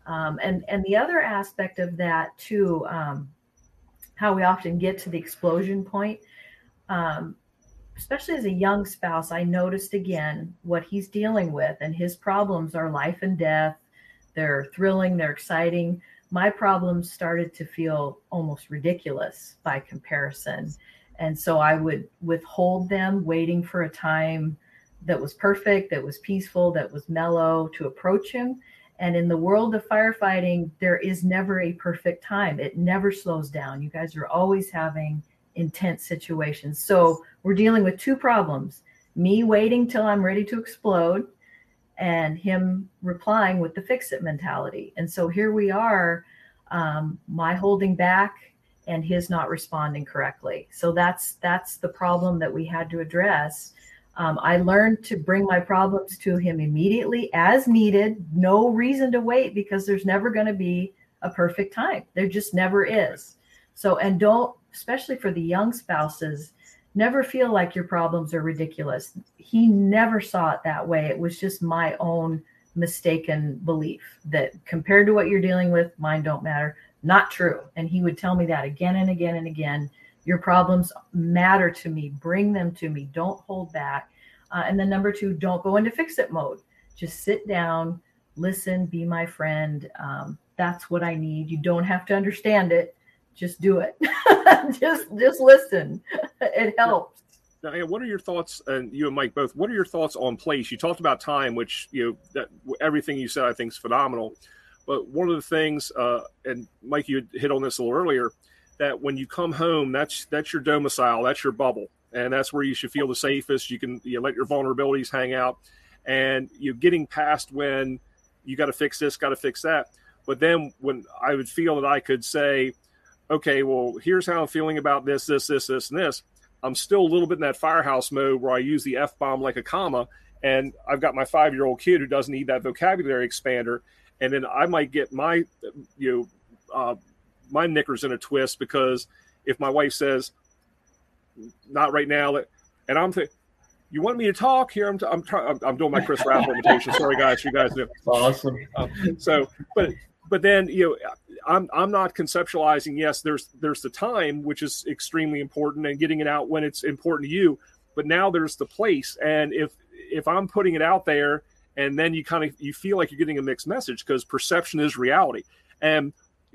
E: Um, and and the other aspect of that too um, how we often get to the explosion point um, especially as a young spouse i noticed again what he's dealing with and his problems are life and death they're thrilling, they're exciting. My problems started to feel almost ridiculous by comparison. And so I would withhold them, waiting for a time that was perfect, that was peaceful, that was mellow to approach him. And in the world of firefighting, there is never a perfect time. It never slows down. You guys are always having intense situations. So we're dealing with two problems me waiting till I'm ready to explode and him replying with the fix it mentality. And so here we are, um, my holding back and his not responding correctly. So that's that's the problem that we had to address. Um, I learned to bring my problems to him immediately as needed. No reason to wait because there's never going to be a perfect time. There just never is. So and don't, especially for the young spouses, never feel like your problems are ridiculous. He never saw it that way. It was just my own mistaken belief that compared to what you're dealing with, mine don't matter. Not true. And he would tell me that again and again and again. Your problems matter to me. Bring them to me. Don't hold back. Uh, and then number two, don't go into fix it mode. just sit down, listen, be my friend. Um, that's what I need. You don't have to understand it. Just do it. just just listen. It helps.
C: Now, what are your thoughts? And you and Mike both. What are your thoughts on place? You talked about time, which you know that everything you said I think is phenomenal. But one of the things, uh, and Mike, you hit on this a little earlier, that when you come home, that's that's your domicile, that's your bubble, and that's where you should feel the safest. You can you let your vulnerabilities hang out, and you're getting past when you got to fix this, got to fix that. But then when I would feel that I could say, okay, well, here's how I'm feeling about this, this, this, this, and this. I'm still a little bit in that firehouse mode where I use the F bomb like a comma. And I've got my five year old kid who doesn't need that vocabulary expander. And then I might get my, you know, uh, my knickers in a twist because if my wife says, not right now, and I'm thinking, you want me to talk here? I'm, t- I'm. I'm, doing my Chris Raffle imitation. Sorry, guys. You guys know.
F: Awesome.
C: Um, so, but but then you know, I'm I'm not conceptualizing. Yes, there's there's the time which is extremely important and getting it out when it's important to you. But now there's the place, and if if I'm putting it out there, and then you kind of you feel like you're getting a mixed message because perception is reality, and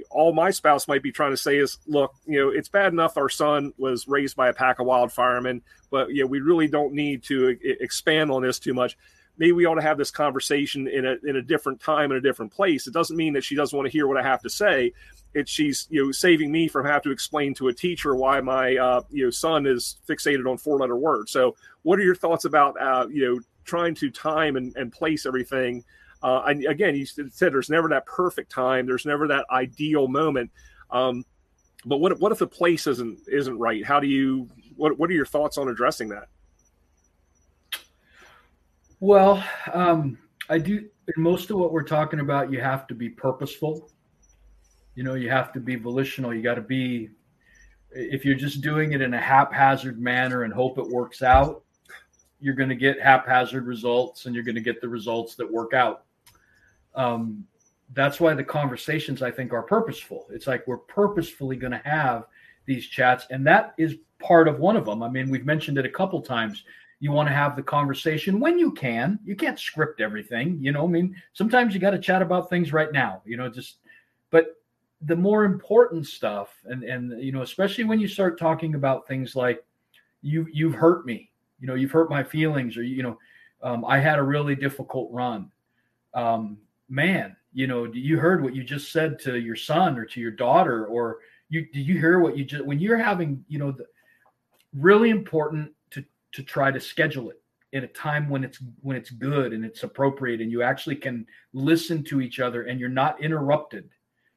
C: all my spouse might be trying to say is, look, you know, it's bad enough our son was raised by a pack of wild firemen, but you know, we really don't need to expand on this too much. Maybe we ought to have this conversation in a in a different time in a different place. It doesn't mean that she doesn't want to hear what I have to say. It's she's you know saving me from having to explain to a teacher why my uh, you know son is fixated on four letter words. So, what are your thoughts about uh, you know trying to time and, and place everything uh, and again, you said there's never that perfect time. There's never that ideal moment. Um, but what what if the place isn't isn't right? How do you what what are your thoughts on addressing that?
F: Well, um, I do. In most of what we're talking about, you have to be purposeful. You know, you have to be volitional. You got to be. If you're just doing it in a haphazard manner and hope it works out, you're going to get haphazard results, and you're going to get the results that work out um, that's why the conversations I think are purposeful. It's like we're purposefully going to have these chats, and that is part of one of them. I mean, we've mentioned it a couple times. You want to have the conversation when you can. You can't script everything, you know. I mean, sometimes you got to chat about things right now, you know. Just, but the more important stuff, and and you know, especially when you start talking about things like you you've hurt me, you know, you've hurt my feelings, or you know, um, I had a really difficult run. Um, man, you know, you heard what you just said to your son or to your daughter, or you did you hear what you just when you're having, you know, the, really important to try to schedule it in a time when it's when it's good and it's appropriate and you actually can listen to each other and you're not interrupted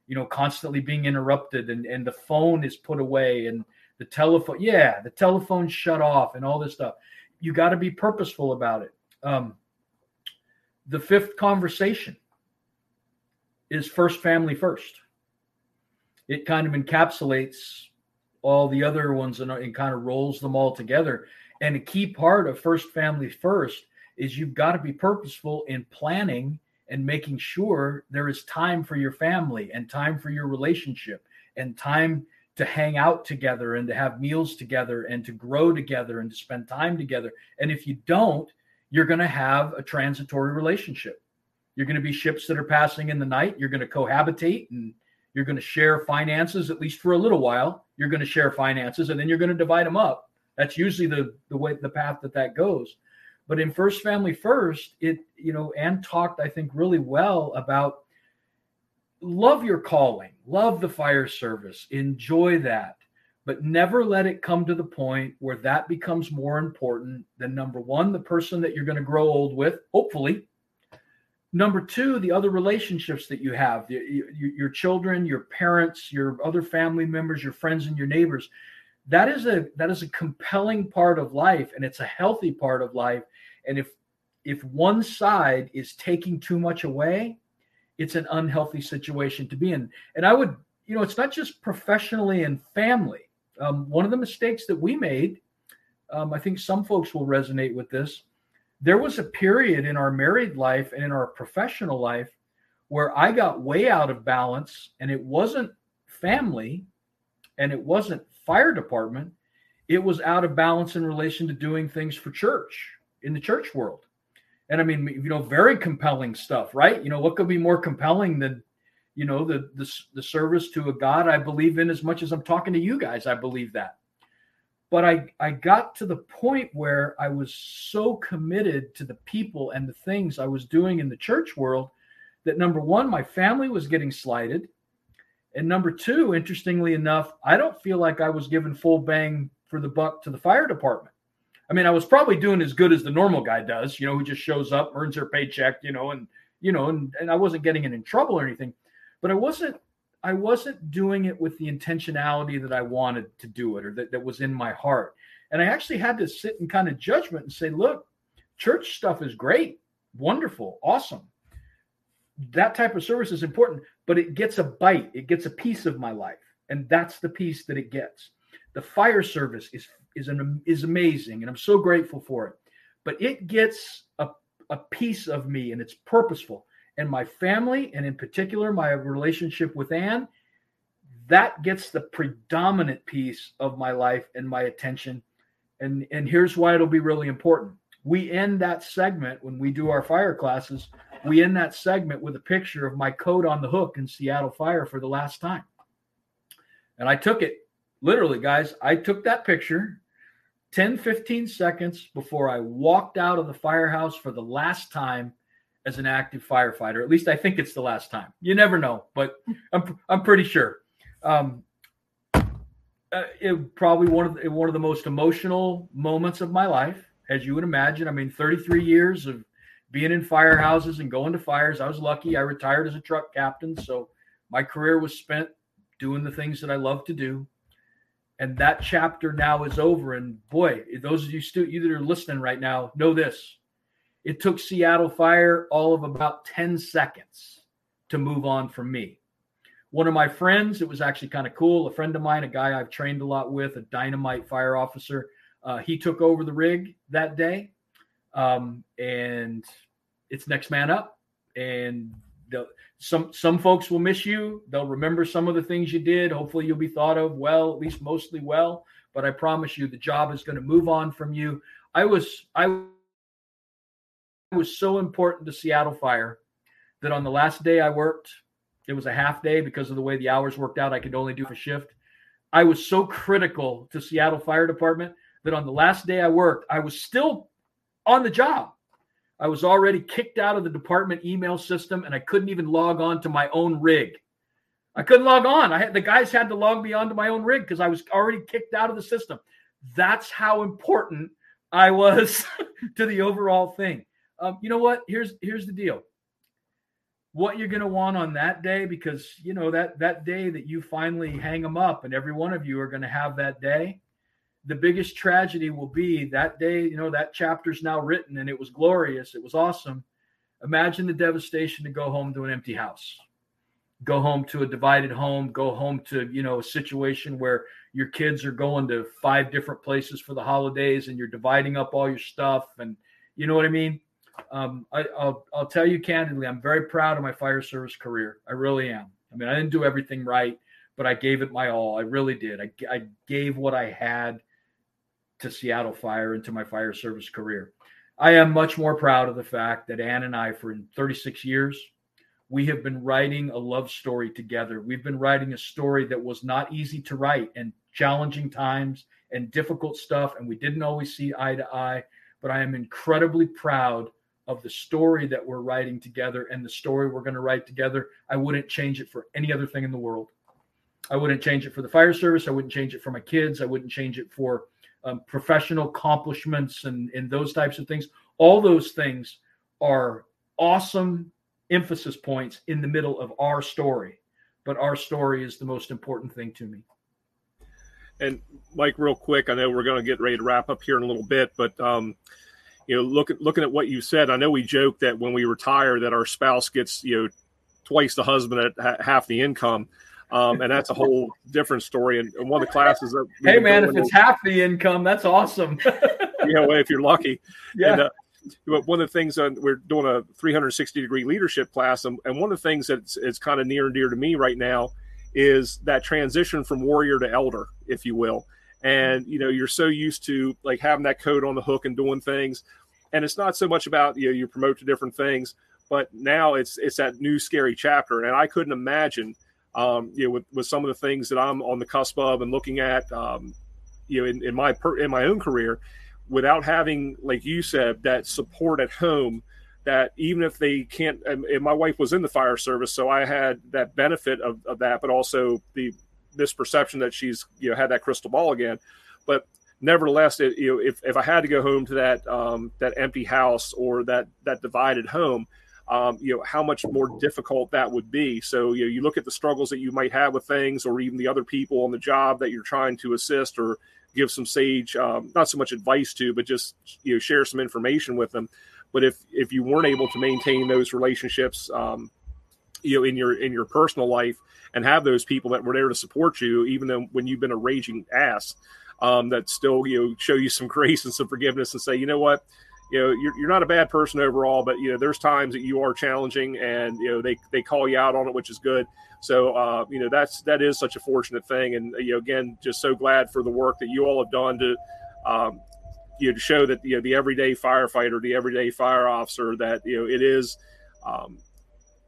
F: you know constantly being interrupted and and the phone is put away and the telephone yeah the telephone shut off and all this stuff you got to be purposeful about it um the fifth conversation is first family first. It kind of encapsulates all the other ones and, and kind of rolls them all together. And a key part of first family first is you've got to be purposeful in planning and making sure there is time for your family and time for your relationship and time to hang out together and to have meals together and to grow together and to spend time together. And if you don't, you're going to have a transitory relationship. You're going to be ships that are passing in the night. You're going to cohabitate and you're going to share finances, at least for a little while. You're going to share finances and then you're going to divide them up. That's usually the, the way, the path that that goes. But in First Family First, it, you know, Anne talked, I think, really well about love your calling, love the fire service, enjoy that, but never let it come to the point where that becomes more important than number one, the person that you're going to grow old with, hopefully, Number two, the other relationships that you have, your children, your parents, your other family members, your friends, and your neighbors. That is a that is a compelling part of life, and it's a healthy part of life. And if if one side is taking too much away, it's an unhealthy situation to be in. And I would, you know, it's not just professionally and family. Um, one of the mistakes that we made, um, I think some folks will resonate with this, there was a period in our married life and in our professional life where I got way out of balance and it wasn't family and it wasn't fire department. It was out of balance in relation to doing things for church in the church world. And I mean, you know, very compelling stuff, right? You know, what could be more compelling than, you know, the the, the service to a God I believe in as much as I'm talking to you guys. I believe that. But I I got to the point where I was so committed to the people and the things I was doing in the church world that number one, my family was getting slighted. And number two, interestingly enough, I don't feel like I was given full bang for the buck to the fire department. I mean, I was probably doing as good as the normal guy does, you know, who just shows up, earns their paycheck, you know, and you know, and, and I wasn't getting it in trouble or anything, but I wasn't I wasn't doing it with the intentionality that I wanted to do it or that, that was in my heart. And I actually had to sit in kind of judgment and say, look, church stuff is great, wonderful, awesome. That type of service is important, but it gets a bite, it gets a piece of my life. And that's the piece that it gets. The fire service is is an is amazing, and I'm so grateful for it. But it gets a, a piece of me, and it's purposeful. And my family, and in particular my relationship with Anne, that gets the predominant piece of my life and my attention. And and here's why it'll be really important. We end that segment when we do our fire classes. We end that segment with a picture of my coat on the hook in Seattle Fire for the last time. And I took it literally, guys. I took that picture 10, 15 seconds before I walked out of the firehouse for the last time as an active firefighter. At least I think it's the last time. You never know, but I'm, I'm pretty sure. Um, uh, it probably one of the, one of the most emotional moments of my life, as you would imagine. I mean, 33 years of being in firehouses and going to fires. I was lucky. I retired as a truck captain, so my career was spent doing the things that I love to do and that chapter now is over. And boy, those of you stu- you that are listening right now know this: it took Seattle Fire all of about ten seconds to move on from me. One of my friends, it was actually kind of cool. A friend of mine, a guy I've trained a lot with, a dynamite fire officer, uh, he took over the rig that day, um, and it's next man up. And some some folks will miss you. They'll remember some of the things you did. Hopefully, you'll be thought of well, at least mostly well. But I promise you, the job is going to move on from you. I was I was so important to Seattle Fire that on the last day I worked, it was a half day because of the way the hours worked out. I could only do a shift. I was so critical to Seattle Fire Department that on the last day I worked, I was still on the job. I was already kicked out of the department email system and I couldn't even log on to my own rig. I couldn't log on. I had the guys had to log me onto my own rig because I was already kicked out of the system. That's how important I was to the overall thing. Um, you know what? Here's here's the deal. What you're going to want on that day, because you know that that day that you finally hang them up, and every one of you are going to have that day the biggest tragedy will be that day, you know, that chapter's now written and it was glorious. It was awesome. Imagine the devastation to go home to an empty house, go home to a divided home, go home to, you know, a situation where your kids are going to five different places for the holidays and you're dividing up all your stuff. And you know what I mean? Um, I, will I'll tell you candidly, I'm very proud of my fire service career. I really am. I mean, I didn't do everything right, but I gave it my all. I really did. I, I gave what I had to Seattle Fire and to my fire service career. I am much more proud of the fact that Anne and I, for 36 years, we have been writing a love story together. We've been writing a story that was not easy to write and challenging times and difficult stuff. And we didn't always see eye to eye. But I am incredibly proud of the story that we're writing together and the story we're going to write together. I wouldn't change it for any other thing in the world. I wouldn't change it for the fire service. I wouldn't change it for my kids. I wouldn't change it for um, professional accomplishments and, and those types of things. All those things are awesome emphasis points in the middle of our story. But our story is the most important thing to me.
C: And Mike, real quick, I know we're going to get ready to wrap up here in a little bit, but um, you know, looking looking at what you said, I know we joke that when we retire, that our spouse gets you know twice the husband at half the income. Um, and that's a whole different story. And, and one of the classes that
F: hey man, if it's half the income, that's awesome.
C: you know, if you're lucky. Yeah. And, uh, one of the things uh, we're doing a 360 degree leadership class, and, and one of the things that's it's kind of near and dear to me right now is that transition from warrior to elder, if you will. And you know, you're so used to like having that code on the hook and doing things. and it's not so much about you know you promote to different things, but now it's it's that new scary chapter, and I couldn't imagine um, you know with, with some of the things that I'm on the cusp of and looking at um, you know in, in my per, in my own career without having like you said that support at home that even if they can't and, and my wife was in the fire service so i had that benefit of, of that but also the misperception that she's you know had that crystal ball again. But nevertheless it, you know if, if i had to go home to that um, that empty house or that that divided home um, you know how much more difficult that would be. So you know you look at the struggles that you might have with things or even the other people on the job that you're trying to assist or give some sage um, not so much advice to but just you know share some information with them. But if if you weren't able to maintain those relationships, um, you know, in your in your personal life and have those people that were there to support you, even though when you've been a raging ass, um, that still you know show you some grace and some forgiveness and say, you know what, you know, you're, you're not a bad person overall, but you know, there's times that you are challenging, and you know they they call you out on it, which is good. So uh, you know that's that is such a fortunate thing, and you know again, just so glad for the work that you all have done to um, you know, to show that you know the everyday firefighter, the everyday fire officer, that you know it is um,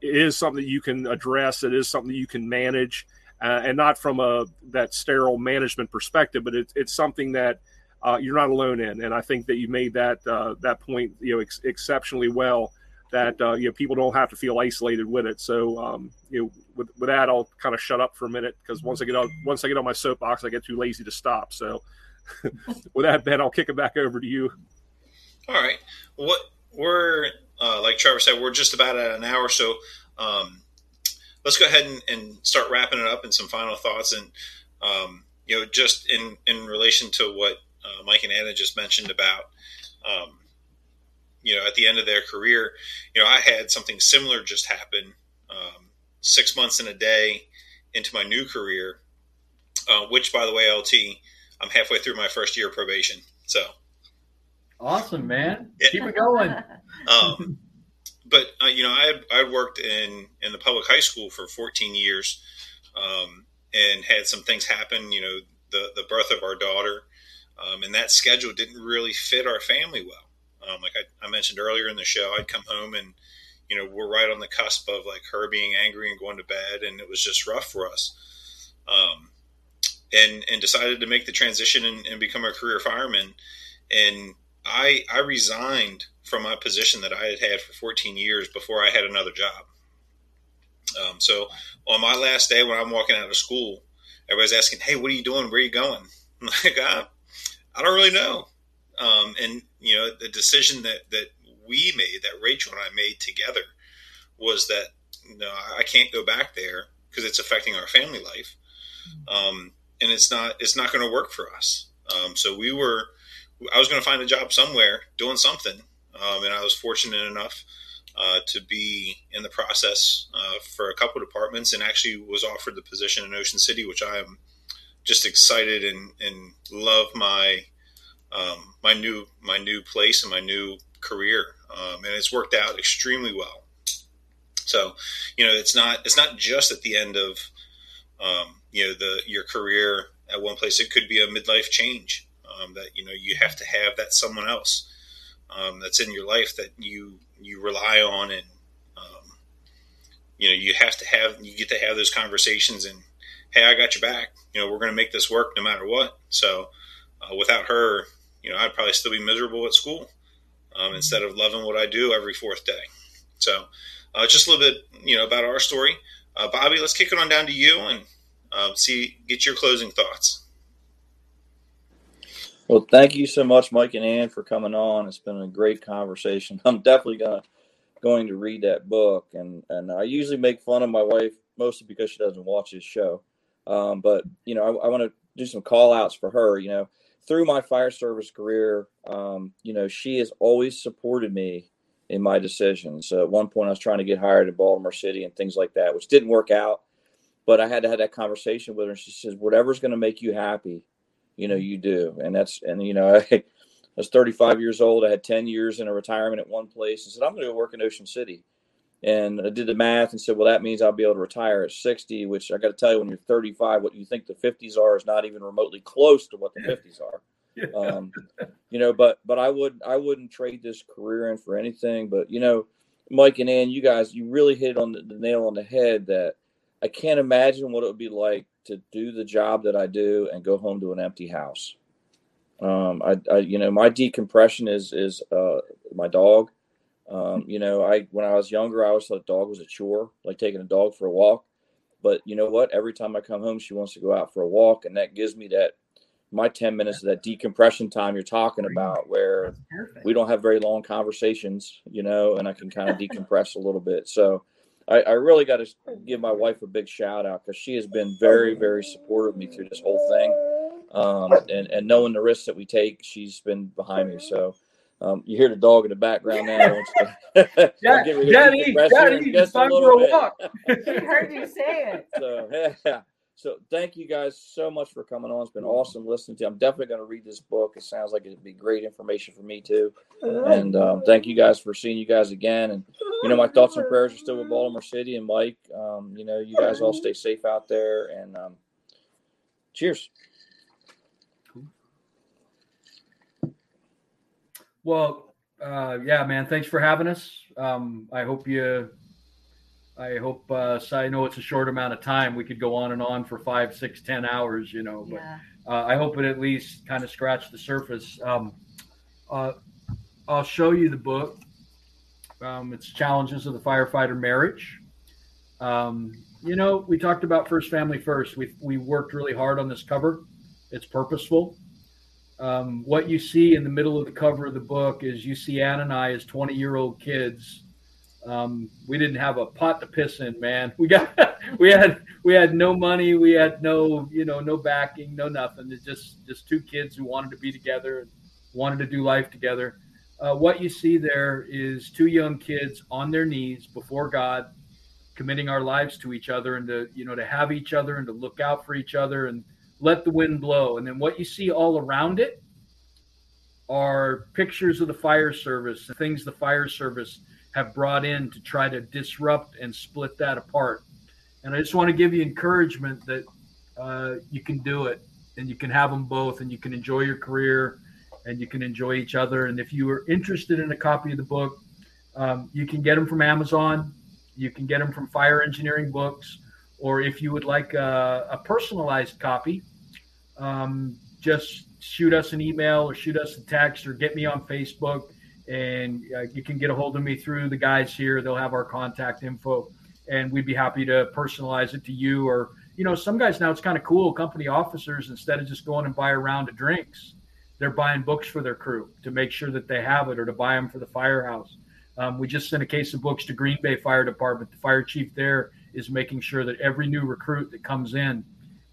C: it is something that you can address. It is something that you can manage, uh, and not from a that sterile management perspective, but it, it's something that uh, you're not alone in. And I think that you made that uh, that point you know ex- exceptionally well. That uh, you know people don't have to feel isolated with it. So um, you know with, with that, I'll kind of shut up for a minute because once I get on once I get on my soapbox, I get too lazy to stop. So. with that, Ben, I'll kick it back over to you.
A: All right. What we're uh, like Trevor said, we're just about at an hour, so um, let's go ahead and, and, start wrapping it up and some final thoughts. And um, you know, just in in relation to what uh, Mike and Anna just mentioned about. Um, you know, at the end of their career, you know, I had something similar just happen um, six months and a day into my new career, uh, which, by the way, LT, I'm halfway through my first year of probation. So
D: awesome, man. Yeah. Keep it going.
A: um, but uh, you know, I had, I worked in in the public high school for 14 years, um, and had some things happen. You know, the the birth of our daughter, um, and that schedule didn't really fit our family well. Um, like I, I, mentioned earlier in the show, I'd come home and you know we're right on the cusp of like her being angry and going to bed, and it was just rough for us. Um, and and decided to make the transition and, and become a career fireman. And I I resigned from my position that I had had for 14 years before I had another job. Um, so on my last day when I'm walking out of school, everybody's asking, "Hey, what are you doing? Where are you going?" I'm like, I, I don't really know. Um, and you know, the decision that that we made, that Rachel and I made together, was that you know I can't go back there because it's affecting our family life. Um, and it's not it's not going to work for us. Um, so we were I was going to find a job somewhere doing something, um, and I was fortunate enough uh, to be in the process uh, for a couple of departments, and actually was offered the position in Ocean City, which I am just excited and, and love my um, my new my new place and my new career, um, and it's worked out extremely well. So, you know, it's not it's not just at the end of um, you know the your career at one place. It could be a midlife change um, that you know you have to have that someone else um, that's in your life that you you rely on, and um, you know you have to have you get to have those conversations and hey, I got your back. You know we're going to make this work no matter what. So uh, without her, you know I'd probably still be miserable at school um, instead of loving what I do every fourth day. So uh, just a little bit you know about our story. Uh, Bobby, let's kick it on down to you and um, see get your closing thoughts.
B: Well, thank you so much, Mike and Anne, for coming on. It's been a great conversation. I'm definitely gonna going to read that book, and and I usually make fun of my wife mostly because she doesn't watch this show. Um, but you know, I, I want to do some call outs for her. You know, through my fire service career, um, you know, she has always supported me in my decisions. Uh, at one point, I was trying to get hired in Baltimore City and things like that, which didn't work out but I had to have that conversation with her. And she says, whatever's going to make you happy, you know, you do. And that's, and, you know, I, I was 35 years old. I had 10 years in a retirement at one place and said, I'm going to go work in Ocean City. And I did the math and said, well, that means I'll be able to retire at 60, which I got to tell you, when you're 35, what you think the 50s are is not even remotely close to what the 50s are. Um, you know, but but I would I wouldn't trade this career in for anything. But you know, Mike and Anne, you guys, you really hit on the, the nail on the head. That I can't imagine what it would be like to do the job that I do and go home to an empty house. Um, I, I, you know, my decompression is is uh, my dog. Um, you know, I when I was younger, I always thought dog was a chore, like taking a dog for a walk. But you know what? Every time I come home, she wants to go out for a walk, and that gives me that my 10 minutes of that decompression time you're talking about where we don't have very long conversations you know and i can kind of decompress a little bit. So i, I really got to give my wife a big shout out because she has been very very supportive of me through this whole thing. Um, and, and knowing the risks that we take she's been behind me. So um, you hear the dog in the background now.
F: Daddy, Daddy, Daddy, it's time for a walk.
E: he heard you say it.
B: So, yeah. So thank you guys so much for coming on. It's been awesome listening to. You. I'm definitely going to read this book. It sounds like it'd be great information for me too. And um, thank you guys for seeing you guys again. And you know, my thoughts and prayers are still with Baltimore City and Mike. Um, you know, you guys all stay safe out there. And um, cheers.
F: Well, uh, yeah, man. Thanks for having us. Um, I hope you I hope. Uh, I know it's a short amount of time. We could go on and on for five, six, ten hours. You know, but yeah. uh, I hope it at least kind of scratched the surface. Um, uh, I'll show you the book. Um, it's challenges of the firefighter marriage. Um, you know, we talked about first family first. We we worked really hard on this cover. It's purposeful. Um, what you see in the middle of the cover of the book is you see Anne and I as 20 year old kids um, we didn't have a pot to piss in, man. We got we had we had no money, we had no you know no backing, no nothing. It's just just two kids who wanted to be together and wanted to do life together. Uh, what you see there is two young kids on their knees before God, committing our lives to each other and to you know to have each other and to look out for each other and let the wind blow. And then what you see all around it are pictures of the fire service, and things the fire service have brought in to try to disrupt and split that apart. And I just want to give you encouragement that uh, you can do it and you can have them both and you can enjoy your career and you can enjoy each other. And if you are interested in a copy of the book, um, you can get them from Amazon. You can get them from Fire Engineering Books. Or if you would like a, a personalized copy, um, just shoot us an email or shoot us a text or get me on Facebook and uh, you can get a hold of me through the guys here. They'll have our contact info, and we'd be happy to personalize it to you. Or you know, some guys now it's kind of cool. Company officers instead of just going and buy a round of drinks, they're buying books for their crew to make sure that they have it, or to buy them for the firehouse. Um, we just sent a case of books to Green Bay Fire Department. The fire chief there is making sure that every new recruit that comes in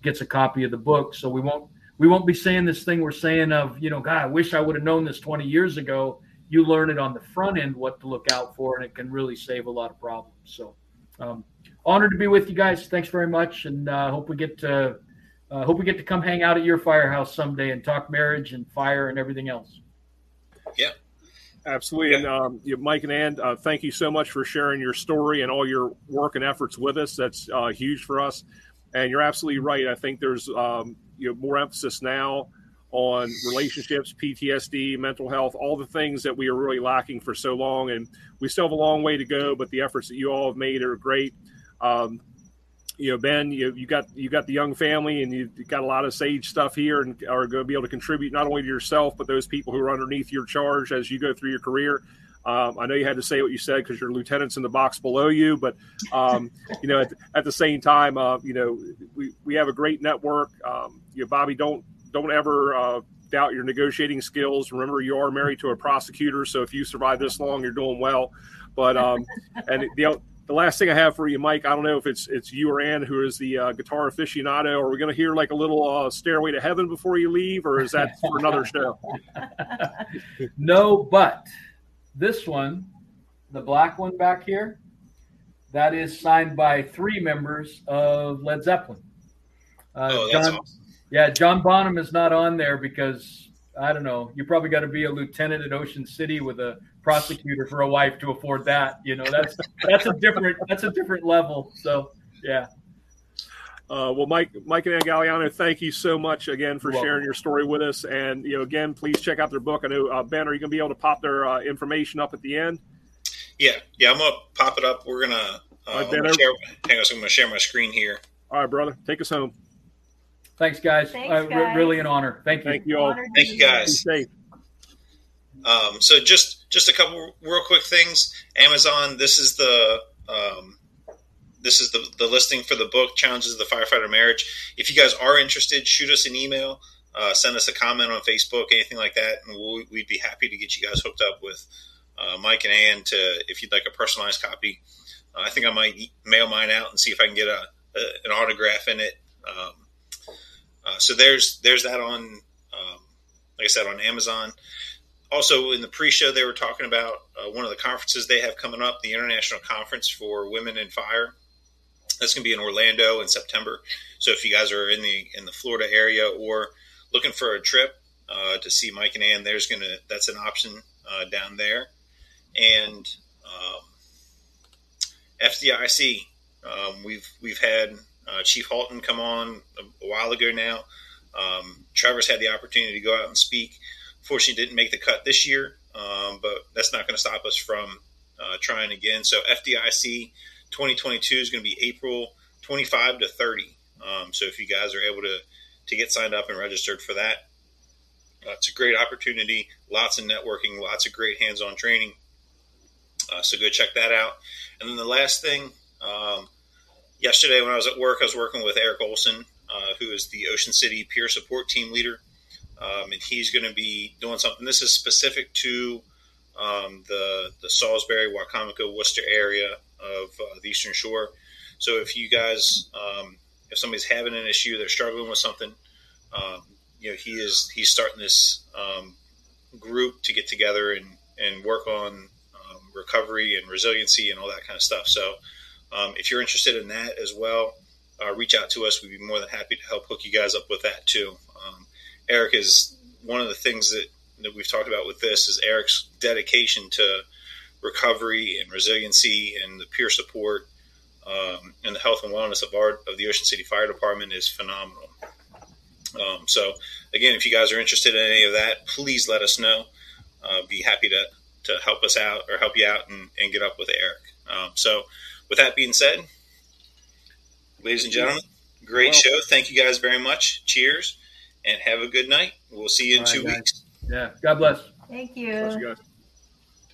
F: gets a copy of the book. So we won't we won't be saying this thing we're saying of you know, God, I wish I would have known this 20 years ago you learn it on the front end what to look out for, and it can really save a lot of problems. So, um, honored to be with you guys. Thanks very much, and uh, hope we get to uh, hope we get to come hang out at your firehouse someday and talk marriage and fire and everything else.
A: Yeah.
C: Absolutely. And um, Mike and Anne, uh, thank you so much for sharing your story and all your work and efforts with us. That's uh, huge for us. And you're absolutely right. I think there's um, you know more emphasis now on relationships, PTSD, mental health, all the things that we are really lacking for so long. And we still have a long way to go, but the efforts that you all have made are great. Um, you know, Ben, you, you got you got the young family, and you got a lot of sage stuff here, and are going to be able to contribute not only to yourself but those people who are underneath your charge as you go through your career. Um, I know you had to say what you said because your lieutenant's in the box below you, but um, you know, at, at, the same time, uh, you know, we, we have a great network. Um, you know, Bobby, don't don't ever uh, doubt your negotiating skills. Remember, you are married to a prosecutor, so if you survive this long, you're doing well. But um, and the the last thing I have for you, Mike, I don't know if it's it's you or Anne who is the uh, guitar aficionado. Are we going to hear like a little uh, "Stairway to Heaven" before you leave, or is that for another show?
F: no, but this one, the black one back here, that is signed by three members of Led Zeppelin.
A: Uh, oh, that's John, awesome.
F: Yeah, John Bonham is not on there because I don't know. You probably got to be a lieutenant at Ocean City with a prosecutor for a wife to afford that. You know, that's that's a different that's a different level. So yeah.
C: Uh, well, Mike, Mike and Anne Gagliano, thank you so much again for sharing your story with us. And you know, again, please check out their book. I know uh, Ben, are you going to be able to pop their uh, information up at the end?
A: Yeah, yeah, I'm gonna pop it up. We're gonna. Uh,
C: Right,
A: I'm
C: Ben,
A: gonna share, hang on, so I'm gonna share my screen here.
C: All right, brother, take us home.
F: Thanks, guys.
E: Thanks,
F: Uh, re-
E: guys.
F: really an honor. Thank you.
C: Thank you all.
A: Thank you,
E: here.
C: Be
A: guys.
C: safe.
A: Um, so just just a couple real quick things. Amazon. This is the um, this is the, the listing for the book Challenges of the Firefighter Marriage. If you guys are interested, shoot us an email, uh, send us a comment on Facebook, anything like that, and we'll, we'd be happy to get you guys hooked up with uh, Mike and Anne to if you'd like a personalized copy. Uh, I think I might mail mine out and see if I can get a, a an autograph in it. Um, uh, so there's there's that on um, like I said on Amazon also in the pre-show they were talking about uh, one of the conferences they have coming up the international conference for women in fire that's going to be in orlando in september. So if you guys are in the in the florida area or looking for a trip uh, to see mike and anne there's going to that's an option uh, down there. And um, fdic um, we've we've had uh, chief halton come on a, a while ago now. Um, trevor's had the opportunity to go out and speak. Fortunately, didn't make the cut this year, um, but that's not going to stop us from uh, trying again. So FDIC 2022 is going to be April 25 to 30. Um, so if you guys are able to to get signed up and registered for that, uh, it's a great opportunity. Lots of networking, lots of great hands-on training. Uh, so go check that out. And then the last thing, um, yesterday when I was at work, I was working with Eric Olson, uh, who is the Ocean City Peer Support Team leader um, and he's going to be doing something. This is specific to um, the the Salisbury, Wicomico, Worcester area of uh, the Eastern Shore. So if you guys, um, if somebody's having an issue, they're struggling with something, um, you know, he is he's starting this um, group to get together and and work on um, recovery and resiliency and all that kind of stuff. So um, if you're interested in that as well, uh, reach out to us. We'd be more than happy to help hook you guys up with that too. Um, Eric is one of the things that, that we've talked about with this is Eric's dedication to recovery and resiliency and the peer support um, and the health and wellness of our of the Ocean City Fire Department is phenomenal. Um, so again, if you guys are interested in any of that, please let us know. Uh, be happy to to help us out or help you out and, and get up with Eric. Um, so with that being said, ladies and gentlemen, great
C: Well-
A: show. Thank you guys very much. Cheers and have a good night. We'll see you in two
F: guys.
A: weeks.
F: Yeah. God bless.
E: Thank
C: Bless
E: you.
C: you guys.